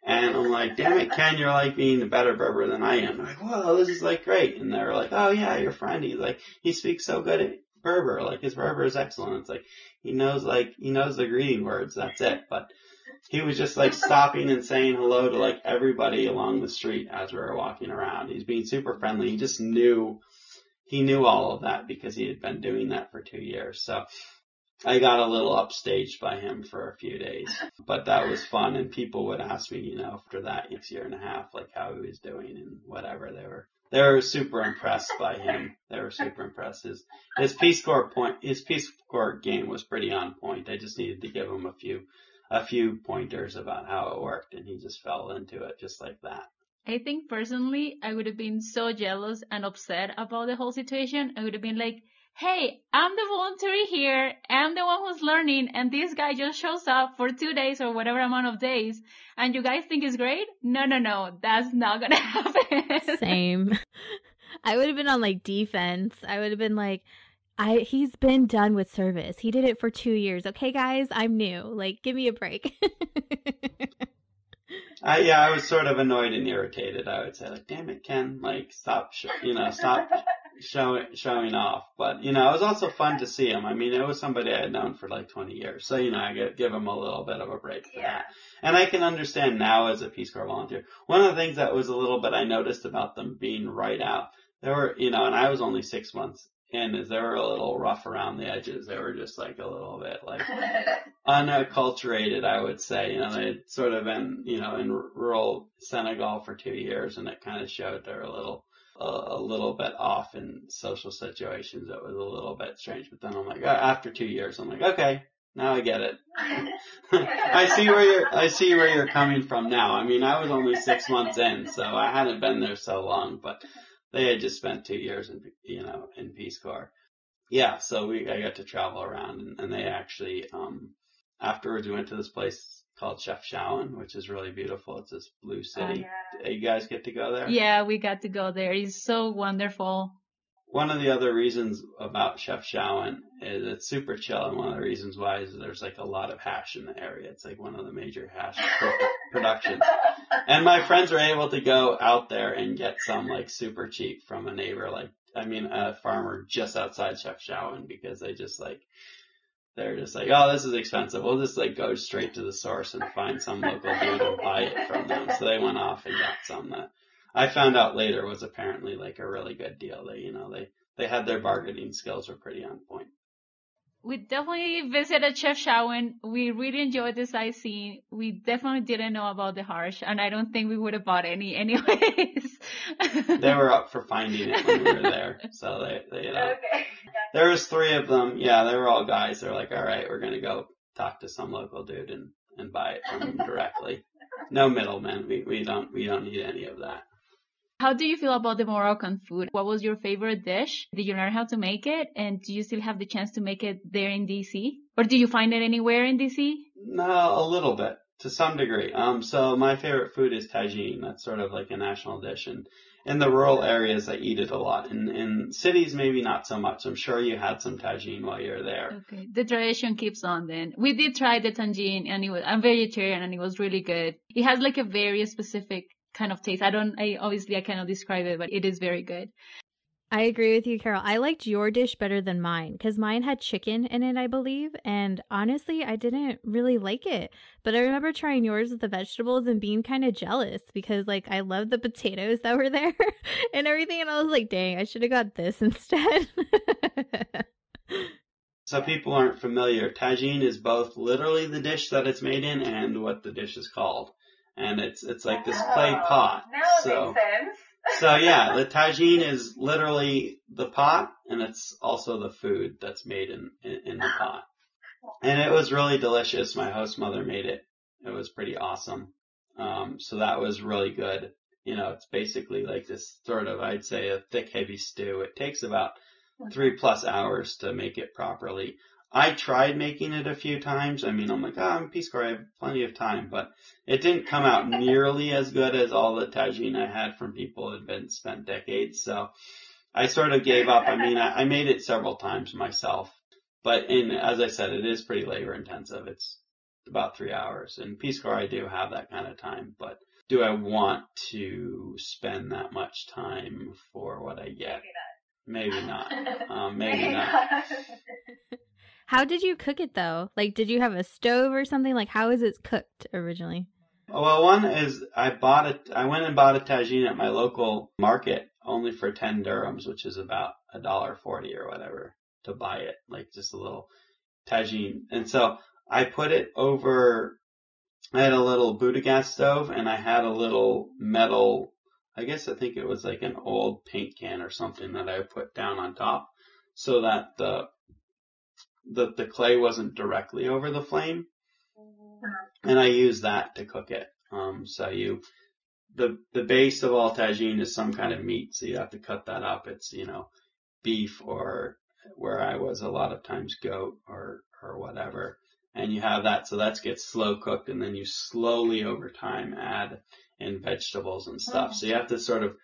And I'm like, damn it, Ken, you're like being a better Berber than I am. I'm like, whoa, this is like great. And they're like, oh yeah, your friend. He's like, he speaks so good at Berber. Like his Berber is excellent. It's like, he knows like, he knows the greeting words. That's it. But he was just like stopping and saying hello to like everybody along the street as we were walking around. He's being super friendly. He just knew he knew all of that because he had been doing that for two years. So I got a little upstaged by him for a few days, but that was fun. And people would ask me, you know, after that next year and a half, like how he was doing and whatever. They were, they were super impressed by him. They were super impressed. His, his Peace Corps point, his Peace Corps game was pretty on point. I just needed to give him a few, a few pointers about how it worked and he just fell into it just like that. I think personally, I would have been so jealous and upset about the whole situation. I would have been like, hey, I'm the voluntary here. I'm the one who's learning and this guy just shows up for two days or whatever amount of days and you guys think it's great? No, no, no. That's not gonna happen. Same. I would have been on like defense. I would have been like, I he's been done with service. He did it for two years. Okay, guys, I'm new. Like, give me a break. I, yeah, I was sort of annoyed and irritated. I would say, like, damn it, Ken, like, stop, sh- you know, stop showing showing off. But you know, it was also fun to see him. I mean, it was somebody I had known for like 20 years, so you know, I get, give him a little bit of a break for yeah. that. And I can understand now as a Peace Corps volunteer. One of the things that was a little bit I noticed about them being right out, there were, you know, and I was only six months is they were a little rough around the edges. They were just like a little bit like unacculturated, I would say. You know, they'd sort of been, you know, in rural Senegal for two years and it kind of showed they're a little, a little bit off in social situations. It was a little bit strange. But then I'm like, oh, after two years, I'm like, okay, Now I get it. I see where you're, I see where you're coming from now. I mean, I was only six months in, so I hadn't been there so long, but they had just spent two years in, you know, in Peace Corps. Yeah, so we, I got to travel around and, and they actually, um, afterwards we went to this place called Chefchaouen, which is really beautiful. It's this blue city. yeah. You guys get to go there? Yeah, we got to go there. It's so wonderful. One of the other reasons about Chef Chefchaouen is eh, it's super chill, and one of the reasons why is there's like a lot of hash in the area. It's like one of the major hash pro- productions. And my friends were able to go out there and get some like super cheap from a neighbor, like I mean a farmer just outside Chef Chefchaouen because they just like they're just like, oh, this is expensive. We'll just like go straight to the source and find some local dude and buy it from them. So they went off and got some that I found out later was apparently like a really good deal. They, you know, they, they had their bargaining skills were pretty on point. We definitely visited Chefchaouen. We really enjoyed the sightseeing. We definitely didn't know about the harsh, and I don't think we would have bought any anyways. They were up for finding it when we were there. So they, they, you know, Okay. there was three of them. Yeah, they were all guys. They're like, all right, we're going to go talk to some local dude and, and buy it from him directly. No middlemen. We, we don't, we don't need any of that. How do you feel about the Moroccan food? What was your favorite dish? Did you learn how to make it? And do you still have the chance to make it there in DC? Or do you find it anywhere in DC? No, a little bit to some degree. Um, so my favorite food is tagine. That's sort of like a national dish, and in the rural areas, I eat it a lot. In in cities, maybe not so much. I'm sure you had some tagine while you were there. Okay. The tradition keeps on then. We did try the tangine and it was, I'm vegetarian and it was really good. It has like a very specific kind of taste. I don't, I obviously I cannot describe it, but it is very good. I agree with you, Carol. I liked your dish better than mine because mine had chicken in it, I believe. And honestly, I didn't really like it. But I remember trying yours with the vegetables and being kind of jealous because, like, I loved the potatoes that were there and everything. And I was like, dang, I should have got this instead. So people aren't familiar. Tagine is both literally the dish that it's made in and what the dish is called. And it's it's like this clay Oh, pot. So makes sense. so yeah, the tagine is literally the pot and it's also the food that's made in, in, in the pot. And it was really delicious. My host mother made it. It was pretty awesome. Um, so that was really good. You know, it's basically like this sort of, I'd say a thick, heavy stew. It takes about three plus hours to make it properly. I tried making it a few times. I mean, I'm like, oh, I'm Peace Corps. I have plenty of time, but it didn't come out nearly as good as all the tagine I had from people who had been spent decades. So I sort of gave up. I mean, I, I made it several times myself, but in, as I said, it is pretty labor intensive. It's about three hours. In Peace Corps, I do have that kind of time, but do I want to spend that much time for what I get? Maybe not. Um, maybe not. how did you cook it though? Like, did you have a stove or something? Like, how is it cooked originally? Well, one is I bought it. I went and bought a tagine at my local market only for ten dirhams, which is about a dollar forty or whatever to buy it, like just a little tagine. And so I put it over. I had a little Butagaz stove, and I had a little metal. I guess I think it was like an old paint can or something that I put down on top, so that the the the clay wasn't directly over the flame and I use that to cook it. Um, so you, the the base of all tagine is some kind of meat, so you have to cut that up. It's you know, beef or where I was a lot of times goat or or whatever, and you have that. So that gets slow cooked, and then you slowly over time add in vegetables and stuff. So you have to sort of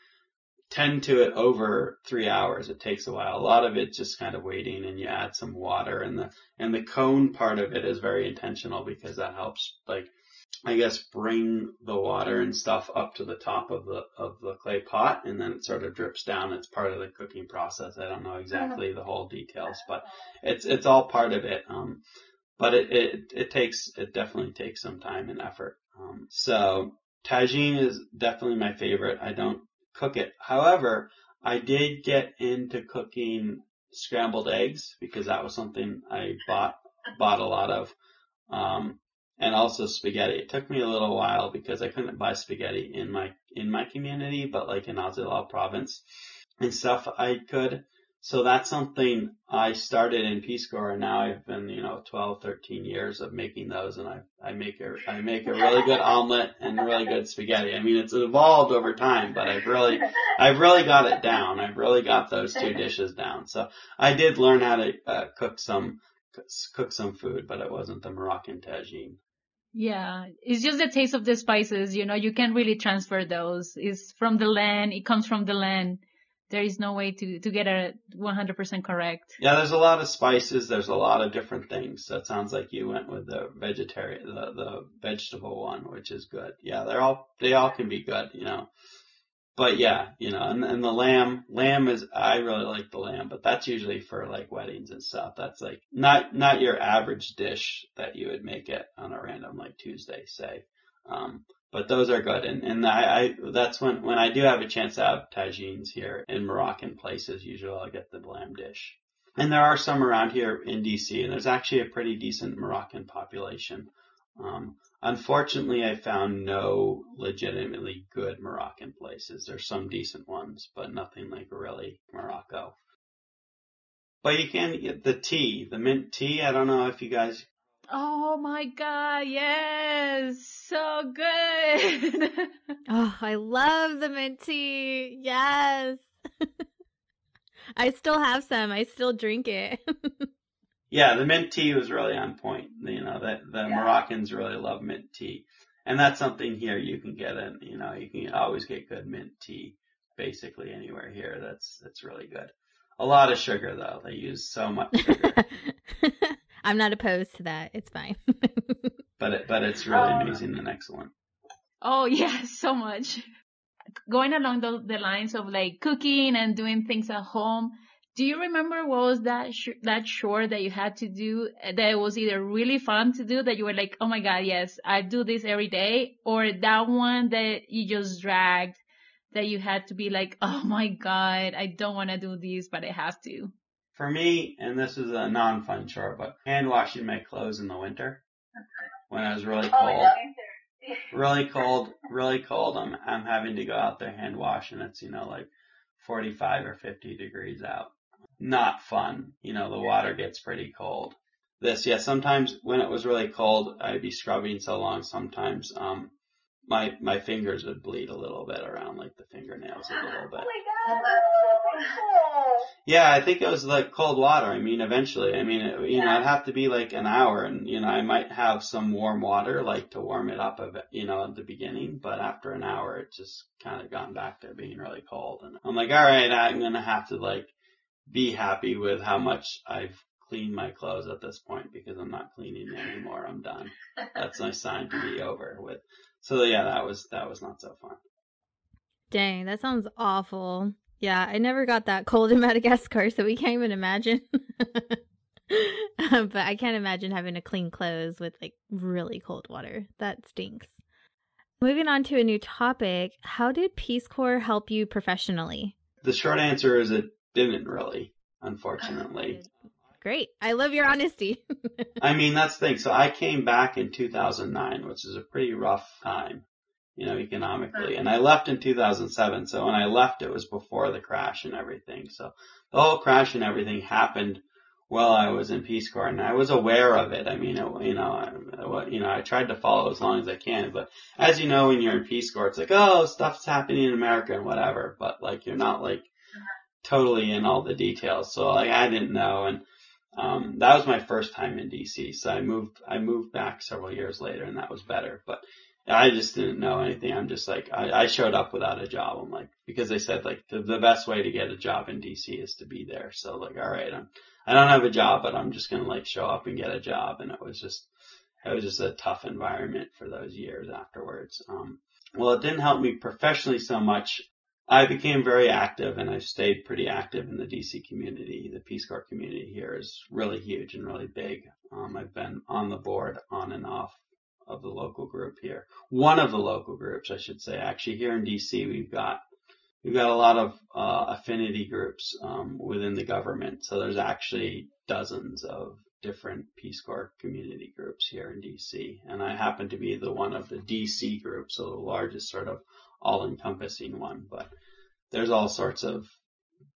tend to it over three hours. It takes a while. A lot of it just kind of waiting and you add some water and the, and the cone part of it is very intentional because that helps like, I guess bring the water and stuff up to the top of the, of the clay pot and then it sort of drips down. It's part of the cooking process. I don't know exactly the whole details, but it's, it's all part of it. Um, but it, it, it takes, it definitely takes some time and effort. Um, so tagine is definitely my favorite. I don't cook it. However, I did get into cooking scrambled eggs because that was something I bought bought a lot of, um, and also spaghetti. It took me a little while because I couldn't buy spaghetti in my in my community, but like in Azilal province and stuff, I could. So that's something I started in Peace Corps and now I've been, you know, 12, 13 years of making those and I, I make a, I make a really good omelet and really good spaghetti. I mean, it's evolved over time, but I've really, I've really got it down. I've really got those two dishes down. So I did learn how to uh, cook some, cook some food, but it wasn't the Moroccan tagine. Yeah, it's just the taste of the spices, you know, you can't really transfer those. It's from the land, it comes from the land there is no way to, to get it 100% correct. Yeah, there's a lot of spices. There's a lot of different things. So it sounds like you went with the vegetarian, the, the vegetable one, which is good. Yeah, they're all, they all can be good, you know. But yeah, you know, and, and the lamb, lamb is, I really like the lamb, but that's usually for like weddings and stuff. That's like not, not your average dish that you would make it on a random like Tuesday, say. Um, but those are good. And, and I, I, that's when, when I do have a chance to have tagines here in Moroccan places, usually I'll get the lamb dish. And there are some around here in DC, and there's actually a pretty decent Moroccan population. Um, unfortunately, I found no legitimately good Moroccan places. There's some decent ones, but nothing like really Morocco. But you can get the tea, the mint tea. I don't know if you guys Oh my god, yes, so good. oh, I love the mint tea. Yes. I still have some. I still drink it. yeah, the mint tea was really on point. You know, that the yeah. Moroccans really love mint tea. And that's something here you can get in, you know, you can always get good mint tea basically anywhere here. That's that's really good. A lot of sugar though. They use so much sugar. I'm not opposed to that. It's fine. but it, but it's really um, amazing and excellent. Oh yeah, so much. Going along the, the lines of like cooking and doing things at home. Do you remember what was that sh- that chore that you had to do that was either really fun to do that you were like, oh my god, yes, I do this every day, or that one that you just dragged that you had to be like, oh my god, I don't want to do this, but I have to. For me, and this is a non-fun chore, but hand washing my clothes in the winter when it was really oh, cold. really cold, really cold. I'm I'm having to go out there hand wash, and it's you know like 45 or 50 degrees out. Not fun. You know the water gets pretty cold. This, yeah. Sometimes when it was really cold, I'd be scrubbing so long. Sometimes um my my fingers would bleed a little bit around like the fingernails a little bit. Oh my god. Yeah, I think it was like cold water. I mean, eventually, I mean, it, you yeah. know, it'd have to be like an hour and, you know, I might have some warm water, like to warm it up, a bit, you know, at the beginning, but after an hour, it just kind of gone back to being really cold. And I'm like, all right, I'm going to have to like be happy with how much I've cleaned my clothes at this point because I'm not cleaning anymore. I'm done. That's my sign to be over with. So yeah, that was, that was not so fun. Dang, that sounds awful. Yeah, I never got that cold in Madagascar, so we can't even imagine. um, but I can't imagine having to clean clothes with like really cold water. That stinks. Moving on to a new topic, how did Peace Corps help you professionally? The short answer is it didn't really, unfortunately. Great. I love your honesty. I mean, that's the thing. So I came back in 2009, which is a pretty rough time you know, economically. And I left in 2007. So when I left, it was before the crash and everything. So the whole crash and everything happened while I was in Peace Corps and I was aware of it. I mean, it, you know, I, you know, I tried to follow as long as I can, but as you know, when you're in Peace Corps, it's like, oh, stuff's happening in America and whatever, but like, you're not like totally in all the details. So like, I didn't know. And, um, that was my first time in DC. So I moved, I moved back several years later and that was better, but I just didn't know anything. I'm just like, I, I showed up without a job. I'm like, because they said like the, the best way to get a job in DC is to be there. So like, all right, I'm, I don't have a job, but I'm just going to like show up and get a job. And it was just, it was just a tough environment for those years afterwards. Um, well, it didn't help me professionally so much. I became very active and I've stayed pretty active in the DC community. The Peace Corps community here is really huge and really big. Um, I've been on the board on and off of the local group here. One of the local groups, I should say. Actually, here in DC, we've got we've got a lot of uh, affinity groups um, within the government. So there's actually dozens of different Peace Corps community groups here in DC, and I happen to be the one of the DC groups, so the largest sort of all-encompassing one. But there's all sorts of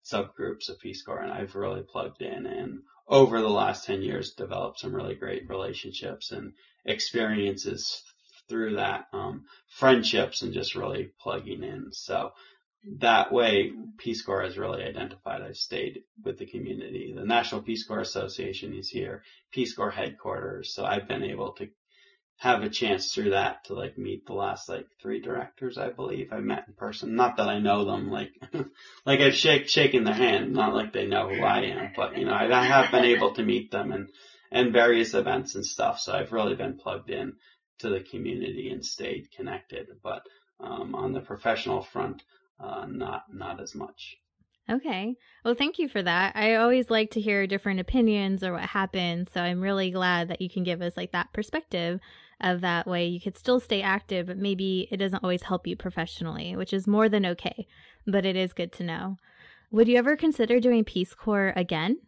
subgroups of Peace Corps and I've really plugged in and over the last 10 years developed some really great relationships and experiences through that, um, friendships and just really plugging in. So that way, Peace Corps has really identified. I've stayed with the community. The National Peace Corps Association is here, Peace Corps headquarters. So I've been able to have a chance through that to like meet the last like three directors, I believe I met in person. Not that I know them, like, like I've shake, shaken their hand, not like they know who I am, but you know, I, I have been able to meet them and, and various events and stuff. So I've really been plugged in to the community and stayed connected. But, um, on the professional front, uh, not, not as much. Okay. Well, thank you for that. I always like to hear different opinions or what happened. So I'm really glad that you can give us like that perspective of that way you could still stay active, but maybe it doesn't always help you professionally, which is more than okay, but it is good to know. Would you ever consider doing Peace Corps again?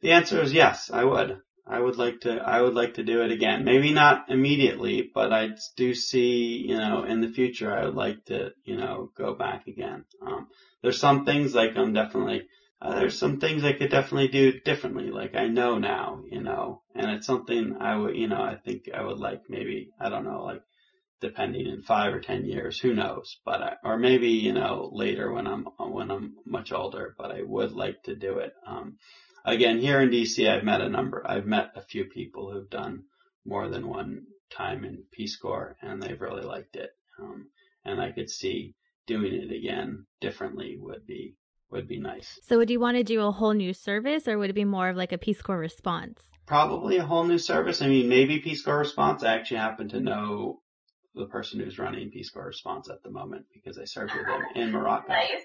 The answer is yes, I would. I would like to, I would like to do it again. Maybe not immediately, but I do see, you know, in the future, I would like to, you know, go back again. Um, there's some things like I'm definitely, uh, there's some things I could definitely do differently. Like I know now, you know, and it's something I would, you know, I think I would like maybe, I don't know, like depending in five or ten years, who knows, but I, or maybe, you know, later when I'm, when I'm much older, but I would like to do it. Um, again, here in DC, I've met a number, I've met a few people who've done more than one time in Peace Corps and they've really liked it. Um, and I could see doing it again differently would be would be nice. So would you want to do a whole new service or would it be more of like a Peace Corps response? Probably a whole new service. I mean, maybe Peace Corps response. I actually happen to know the person who's running Peace Corps response at the moment because I served with him in Morocco. Nice.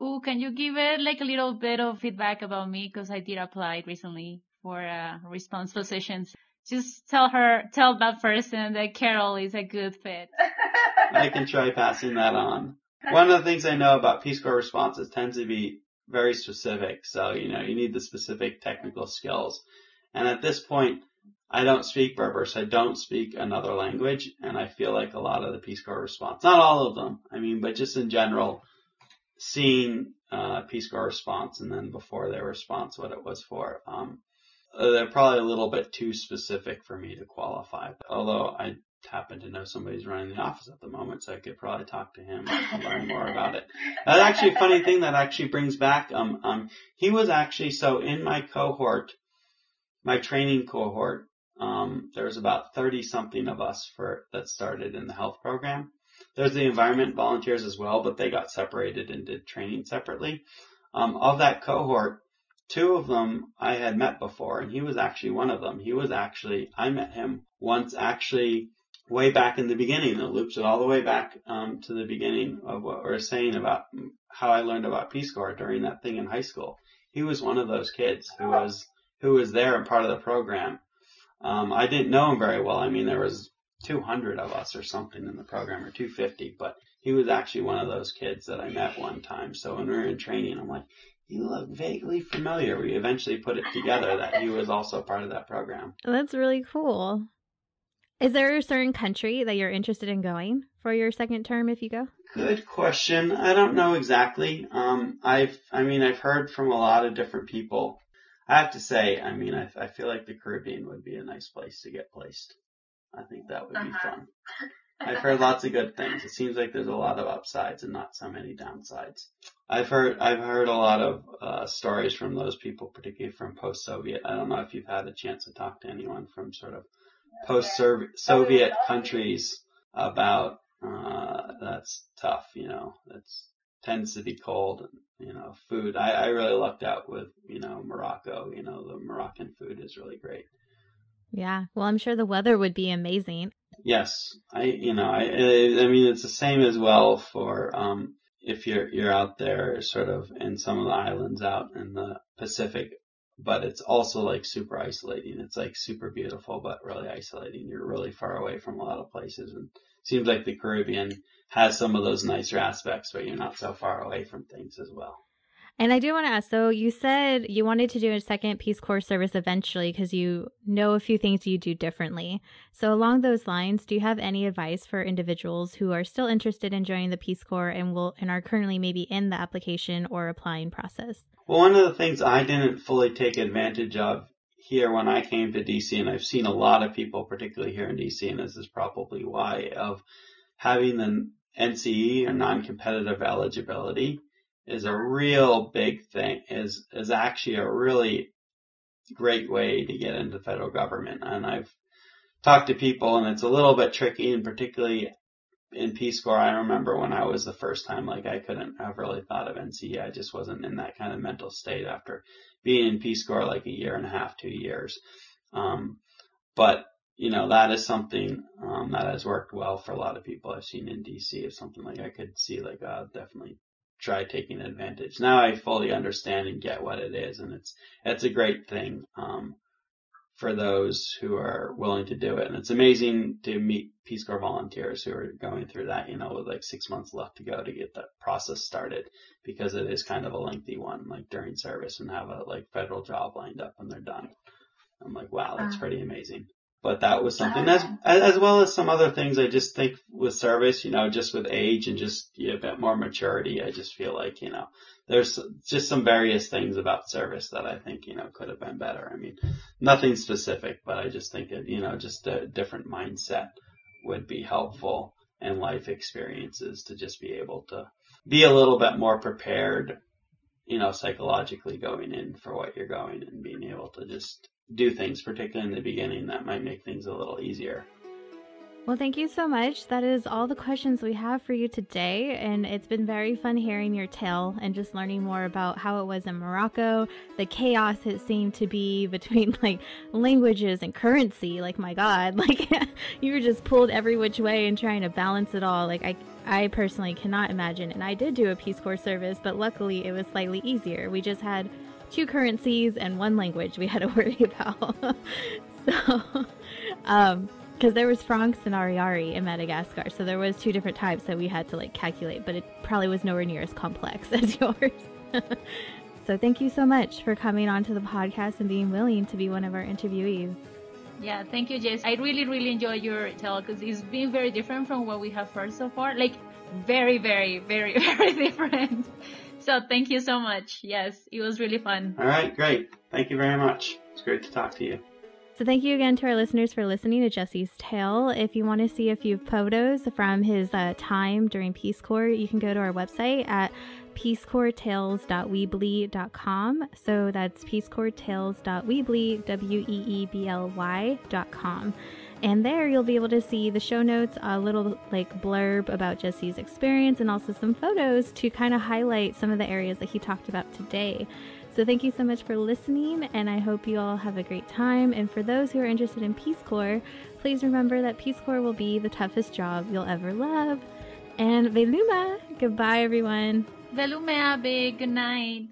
Ooh, can you give it like a little bit of feedback about me? Because I did apply recently for uh, response positions. Just tell her, tell that person that Carol is a good fit. I can try passing that on. One of the things I know about Peace Corps responses tends to be very specific. So, you know, you need the specific technical skills. And at this point, I don't speak Berber, so I don't speak another language. And I feel like a lot of the Peace Corps response, not all of them, I mean, but just in general, seeing uh, Peace Corps response and then before their response, what it was for, um, they're probably a little bit too specific for me to qualify. Although I happen to know somebody's running the office at the moment, so I could probably talk to him and learn more about it. That's actually a funny thing that actually brings back, um, um, he was actually, so in my cohort, my training cohort, um, there was about 30 something of us for, that started in the health program. There's the environment volunteers as well, but they got separated and did training separately. Um, of that cohort, two of them I had met before, and he was actually one of them. He was actually, I met him once actually way back in the beginning. It loops it all the way back um, to the beginning of what we are saying about how I learned about Peace Corps during that thing in high school. He was one of those kids who was who was there and part of the program. Um, I didn't know him very well. I mean, there was 200 of us or something in the program, or 250, but he was actually one of those kids that I met one time. So when we were in training, I'm like, you look vaguely familiar. We eventually put it together that he was also part of that program. That's really cool. Is there a certain country that you're interested in going for your second term if you go? Good question. I don't know exactly. Um, I've, I mean, I've heard from a lot of different people. I have to say, I mean, I, I feel like the Caribbean would be a nice place to get placed. I think that would be uh-huh. fun. I've heard lots of good things. It seems like there's a lot of upsides and not so many downsides. I've heard I've heard a lot of uh, stories from those people, particularly from post-Soviet. I don't know if you've had a chance to talk to anyone from sort of post-Soviet countries about uh, that's tough. You know, that's tends to be cold and you know food. I, I really lucked out with you know Morocco. You know, the Moroccan food is really great. Yeah, well, I'm sure the weather would be amazing. Yes, I you know I I mean it's the same as well for um if you're you're out there sort of in some of the islands out in the Pacific but it's also like super isolating. It's like super beautiful, but really isolating. You're really far away from a lot of places and seems like the Caribbean has some of those nicer aspects, but you're not so far away from things as well. And I do want to ask so you said you wanted to do a second Peace Corps service eventually because you know a few things you do differently. So, along those lines, do you have any advice for individuals who are still interested in joining the Peace Corps and will and are currently maybe in the application or applying process? Well, one of the things I didn't fully take advantage of here when I came to DC, and I've seen a lot of people, particularly here in DC, and this is probably why, of having the NCE or non-competitive eligibility is a real big thing, is, is actually a really great way to get into federal government. And I've talked to people and it's a little bit tricky and particularly in Peace Corps, I remember when I was the first time, like I couldn't have really thought of NCE. I just wasn't in that kind of mental state after being in Peace Corps like a year and a half, two years. Um, but you know, that is something, um, that has worked well for a lot of people I've seen in DC. It's something like I could see like, uh, definitely try taking advantage. Now I fully understand and get what it is, and it's it's a great thing um, for those who are willing to do it. And it's amazing to meet Peace Corps volunteers who are going through that, you know, with like six months left to go to get that process started, because it is kind of a lengthy one, like during service, and have a like federal job lined up when they're done. I'm like, wow, that's pretty amazing but that was something as as well as some other things. I just think with service, you know, just with age and just a bit more maturity, I just feel like you know there's just some various things about service that I think you know could have been better. I mean, nothing specific, but I just think that you know just a different mindset would be helpful and life experiences to just be able to be a little bit more prepared, you know, psychologically going in for what you're going and being able to just do things, particularly in the beginning, that might make things a little easier. Well, thank you so much. That is all the questions we have for you today. And it's been very fun hearing your tale and just learning more about how it was in Morocco, the chaos it seemed to be between like languages and currency. Like, my God, like you were just pulled every which way and trying to balance it all. Like, I, I personally cannot imagine. And I did do a Peace Corps service, but luckily it was slightly easier. We just had two currencies and one language we had to worry about. so, um, because there was francs and ariary in Madagascar, so there was two different types that we had to like calculate, but it probably was nowhere near as complex as yours. so thank you so much for coming on to the podcast and being willing to be one of our interviewees. Yeah, thank you, Jess. I really, really enjoy your talk because it's been very different from what we have heard so far. Like, very, very, very, very different. So thank you so much. Yes, it was really fun. All right, great. Thank you very much. It's great to talk to you. So thank you again to our listeners for listening to Jesse's tale. If you want to see a few photos from his uh, time during Peace Corps, you can go to our website at peacecorpstales.weebly.com. So that's peacecorpstales.weebly. And there you'll be able to see the show notes, a little like blurb about Jesse's experience, and also some photos to kind of highlight some of the areas that he talked about today. So thank you so much for listening, and I hope you all have a great time. And for those who are interested in Peace Corps, please remember that Peace Corps will be the toughest job you'll ever love. And Veloma! Goodbye, everyone. Veloma, big good night.